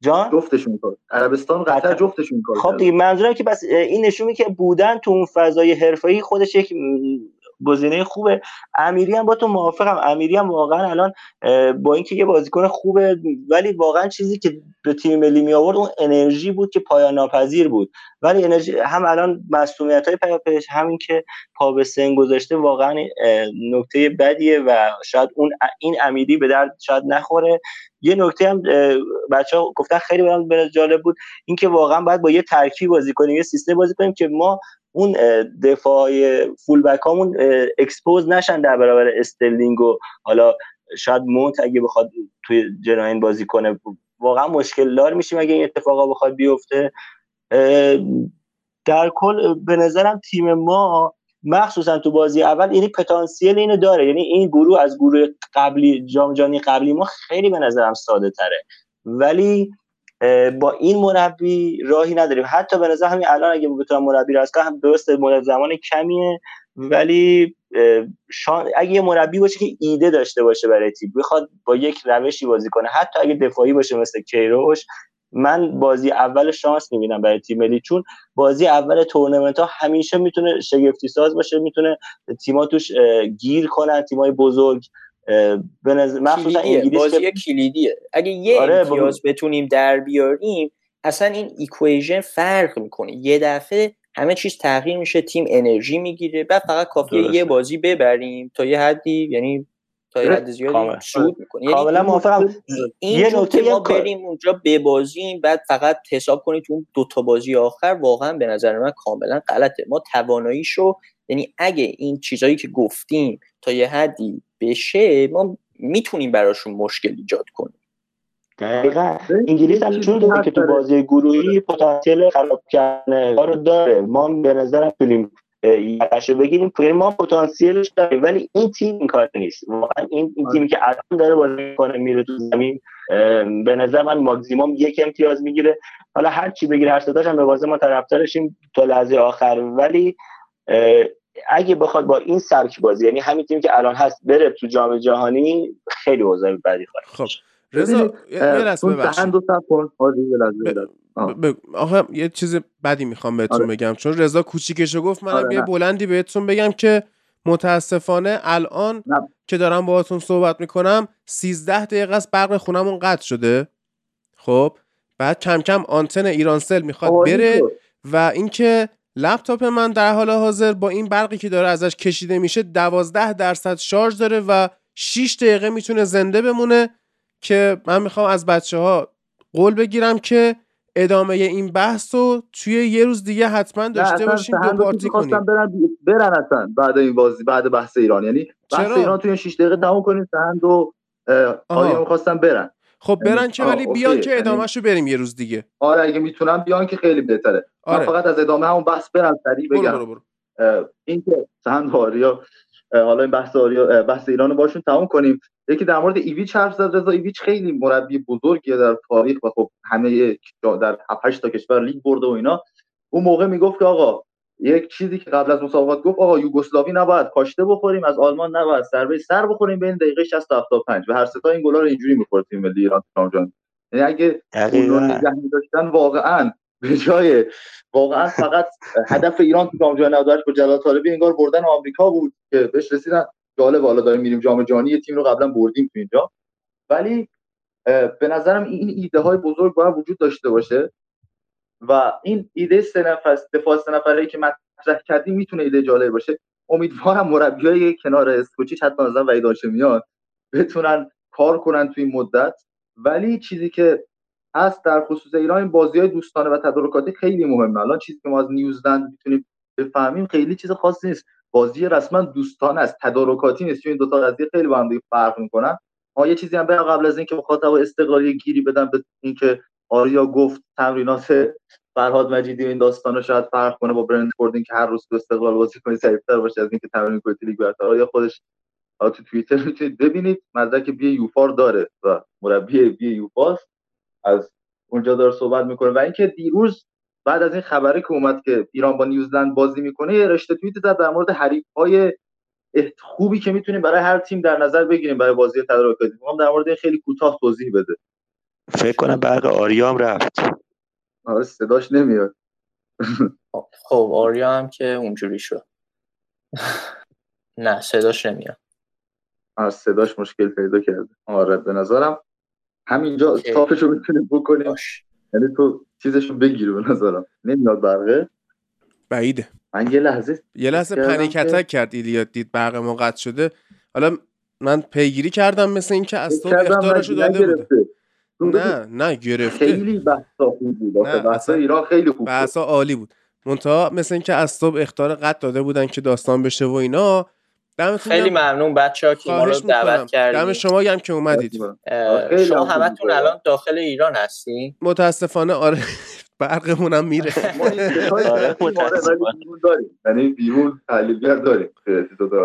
جان؟ جفتشون کار عربستان قطر جفتشون کار خب دیگه منظورم که بس این نشون که بودن تو اون فضای حرفه‌ای خودش یک گزینه خوبه. امیری هم با تو موافقم. امیری هم واقعا الان با اینکه یه بازیکن خوبه ولی واقعا چیزی که به تیم ملی می آورد اون انرژی بود که پایان ناپذیر بود. ولی انرژی هم الان مسئولیت های پیاپیش همین که پا به سن گذاشته واقعا نکته بدیه و شاید اون این امیری به درد شاید نخوره. یه نکته هم بچه ها گفتن خیلی برام جالب بود. اینکه واقعا باید با یه ترکیب بازی کنیم یه سیستم بازی کنیم که ما اون دفاع full back هامون expose نشن در برابر استرلینگ و حالا شاید مونت اگه بخواد توی جناحین بازی کنه واقعا مشکل دار میشیم اگه این اتفاقا بخواد بیفته. در کل به نظرم تیم ما مخصوصا تو بازی اول یعنی پتانسیل اینو داره. یعنی این گروه از گروه قبلی جام جهانی قبلی ما خیلی به نظرم ساده تره ولی با این مربی راهی نداریم. حتی به نظر همین الان اگه بتونم مربی رو هم درست مدت زمان کمیه ولی شان... اگه یه مربی باشه که ایده داشته باشه برای تیم بخواد با یک روشی بازی کنه. حتی اگه دفاعی باشه مثل کیروش من بازی اول شانس می‌بینم برای تیم ملی چون بازی اول تورنمنت ها همیشه می‌تونه شگفتی ساز باشه می‌تونه تیما توش گیر کنن تیمای بزرگ مخصوصا انگلیس بازی که... کلیدیه. اگه یه آره امتیاز بتونیم در بیاریم اصلا این equation فرق می‌کنه. یه دفعه همه چیز تغییر میشه تیم انرژی می‌گیره بعد فقط کافیه یه بازی ببریم. تا یه حدی یعنی تا یه حد زیادی سود می‌کنه یعنی کاملا موافقم. یه نکته ما بریم اونجا ببازیم بعد فقط حساب کنید اون دو تا بازی آخر واقعا به نظر من کاملا غلطه. ما تواناییشو یعنی اگه این چیزایی که گفتیم تا یه حدی بشه ما می‌تونیم براشون مشکل ایجاد کنیم. دقیقا. انگلیس هم چون داره که تو بازی گروهی پتانسیل خراب کردن رو داره. ما به نظر می‌تونیم یقش بگیریم. یعنی ما پتانسیلش داریم ولی این تیم این کار نیست. واقعا این, این تیمی که الان داره بازی کنه میره تو زمین به نظر من ماکسیموم یک امتیاز می‌گیره. حالا هر چی بگیره هر ستاش هم به بازی ما طرفدارشیم تا لحظه آخر. ولی اگه بخواد با این سبک بازی یعنی همین تیمی که الان هست بره تو جام جهانی خیلی اوضاع بدی خواهد خب رضا یه لحظه آخه یه چیز بدی می‌خوام بهتون آره. بگم. چون رضا کوچیکشو گفت منم آره یه بلندی بهتون بگم که متاسفانه الان که دارم باهاتون صحبت می‌کنم 13 دقیقه است برق خونمون قطع شده. خب؟ بعد کم کم آنتن ایرانسل می‌خواد بره و اینکه لپتاپ من در حال حاضر با این برقی که داره ازش کشیده میشه 12 درصد شارژ داره و 6 دقیقه می‌تونه زنده بمونه که من می‌خوام از بچه ها قول بگیرم که ادامه این بحث رو توی یه روز دیگه حتما داشته باشیم دو پارتی کنیم برن, برن اصلا بعد این بازی بعد بحث ایران. یعنی بحث چرا؟ ایران توی 6 دقیقه تموم کنیم سهند و آیا می‌خواستم برن. خب یعنی برن که ولی بیان که یعنی ادامهشو بریم یه روز دیگه. آره اگه می‌تونم بیان که خیلی بهتره. آره. من فقط از ادامه همون بحث برم سریع بگم. برو برو. برو. این که سهند آریا حالا این بحث آریا بحث ایران رو باشون تموم کنیم. یکی در مورد ایویچ حرف زد رضا ایویچ خیلی مربی بزرگیه در تاریخ و خب همه در 8 تا کشور لیگ برده و اینا. اون موقع می‌گفت که آقا یک چیزی که قبل از مسابقات گفت آقا یوگسلاوی نباید کاشته بخوریم از آلمان نباید سر سر بخوریم بین دقیقه 60 تا 75 و هر سه تا این گلا رو اینجوری می‌خورد تیم ملی ایران جان یعنی اگه اون داشتن واقعا به جای واقعا فقط هدف ایران تو جام جهانی 98 با جلال طالبی انگار بردن آمریکا بود که بهش رسیدن. جالب حالا داریم میریم جام جهانی تیم رو قبلا بردیم تو اینجا. ولی به نظرم این ایده های بزرگ باید وجود داشته باشه. و این ایده سه نفر دفاع سه نفره که مطرح کردیم می‌تونه ایده جالب باشه. امیدوارم مربیای کنار اسکوچیچ حتی مثلا وحید هاشمیان بتونن کار کنن تو این مدت. ولی چیزی که هست در خصوص ایران این بازی های دوستانه و تدارکاتی خیلی مهمه. الان چیزی که ما از نیوزلند می‌تونیم بفهمیم خیلی چیز خاصی نیست. بازی رسما دوستانه است. تدارکاتی نیست. این دو تا قضیه خیلی با هم فرق می‌کنن. ما یه چیزی هم قبل از اینکه مخاطب استقلالی گیری بدم به اینکه آریا گفت تمرینات فرهاد مجیدی و این داستانا شاید فرق کنه با برند فوردین که هر روز تو استقلال بازی کنی سریعتر باشه از اینکه تمرین کنی لیگ برتر. آریا خودش تو توییتر می‌تونید ببینید مدرک بی یوفار داره و مربی بی یوفاست از اونجا داره صحبت می‌کنه. و اینکه دیروز بعد از این خبری که اومد که ایران با نیوزلند بازی می‌کنه یه رشته توییت زد در مورد حریف های خوبی که می‌تونیم برای هر تیم در نظر بگیریم برای بازی تدارکاتی. می‌خوام در مورد این خیلی کوتاه توضیح بده. فکر کنم برق آریام رفت. آره صداش نمیاد. خب آریا هم که اونجوری شد. نه صداش نمیاد. از صداش مشکل پیدا کرده. آره به نظرم همینجا. تاپشو می‌تونیم بکنیم. یعنی تو چیزشو بگیر به نظرم. نمیاد برقه؟ بعیده. من یه لحظه یه لحظه کردم پنیک که- اتک کرد ایلیا دید برق ما قطع شده. حالا من پیگیری کردم مثل اینکه از تو اختارشو داده بوده. نه نه گرفته. خیلی بحثا خوب بود بحثا ایران خیلی خوب بود. بحثا عالی بود. منتها مثل اینکه از صبح اختار قطع داده بودن که داستان بشه و اینا دمتون خیلی. ممنون بچه ها که ما رو دعوت کردید دم شما هم که اومدید. شما هم همتون. الان داخل ایران هستین؟ متاسفانه آره برقمونم میره. [LAUGHS] ما این ستای آره، یعنی بیرون تحلیلگر داریم.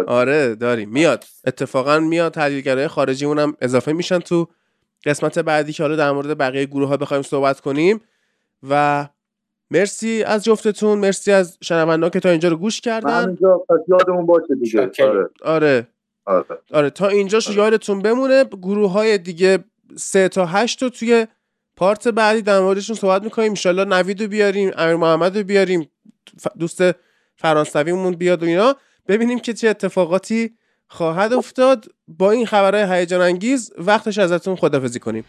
آره داریم. میاد. اتفاقا میاد تحلیلگرای خارجیمون هم اضافه میشن تو قسمت بعدی که حالا در مورد بقیه گروه ها بخوایم صحبت کنیم. و مرسی از جفتتون مرسی از شنونده که تا اینجا رو گوش کردن. همینجا پس یادمون باشه دیگه. آره. آره. آره. آره تا اینجاش آره. یادتون بمونه گروه های دیگه سه تا هشت رو توی پارت بعدی در موردشون صحبت می‌کنیم. انشالله نوید رو بیاریم امیر محمد رو بیاریم دوست فرانسویمون بیاد و اینا. ببینیم که چه اتفاقاتی خواهد افتاد. با این خبرهای هیجان انگیز وقتش ازتون خدافزی کنیم.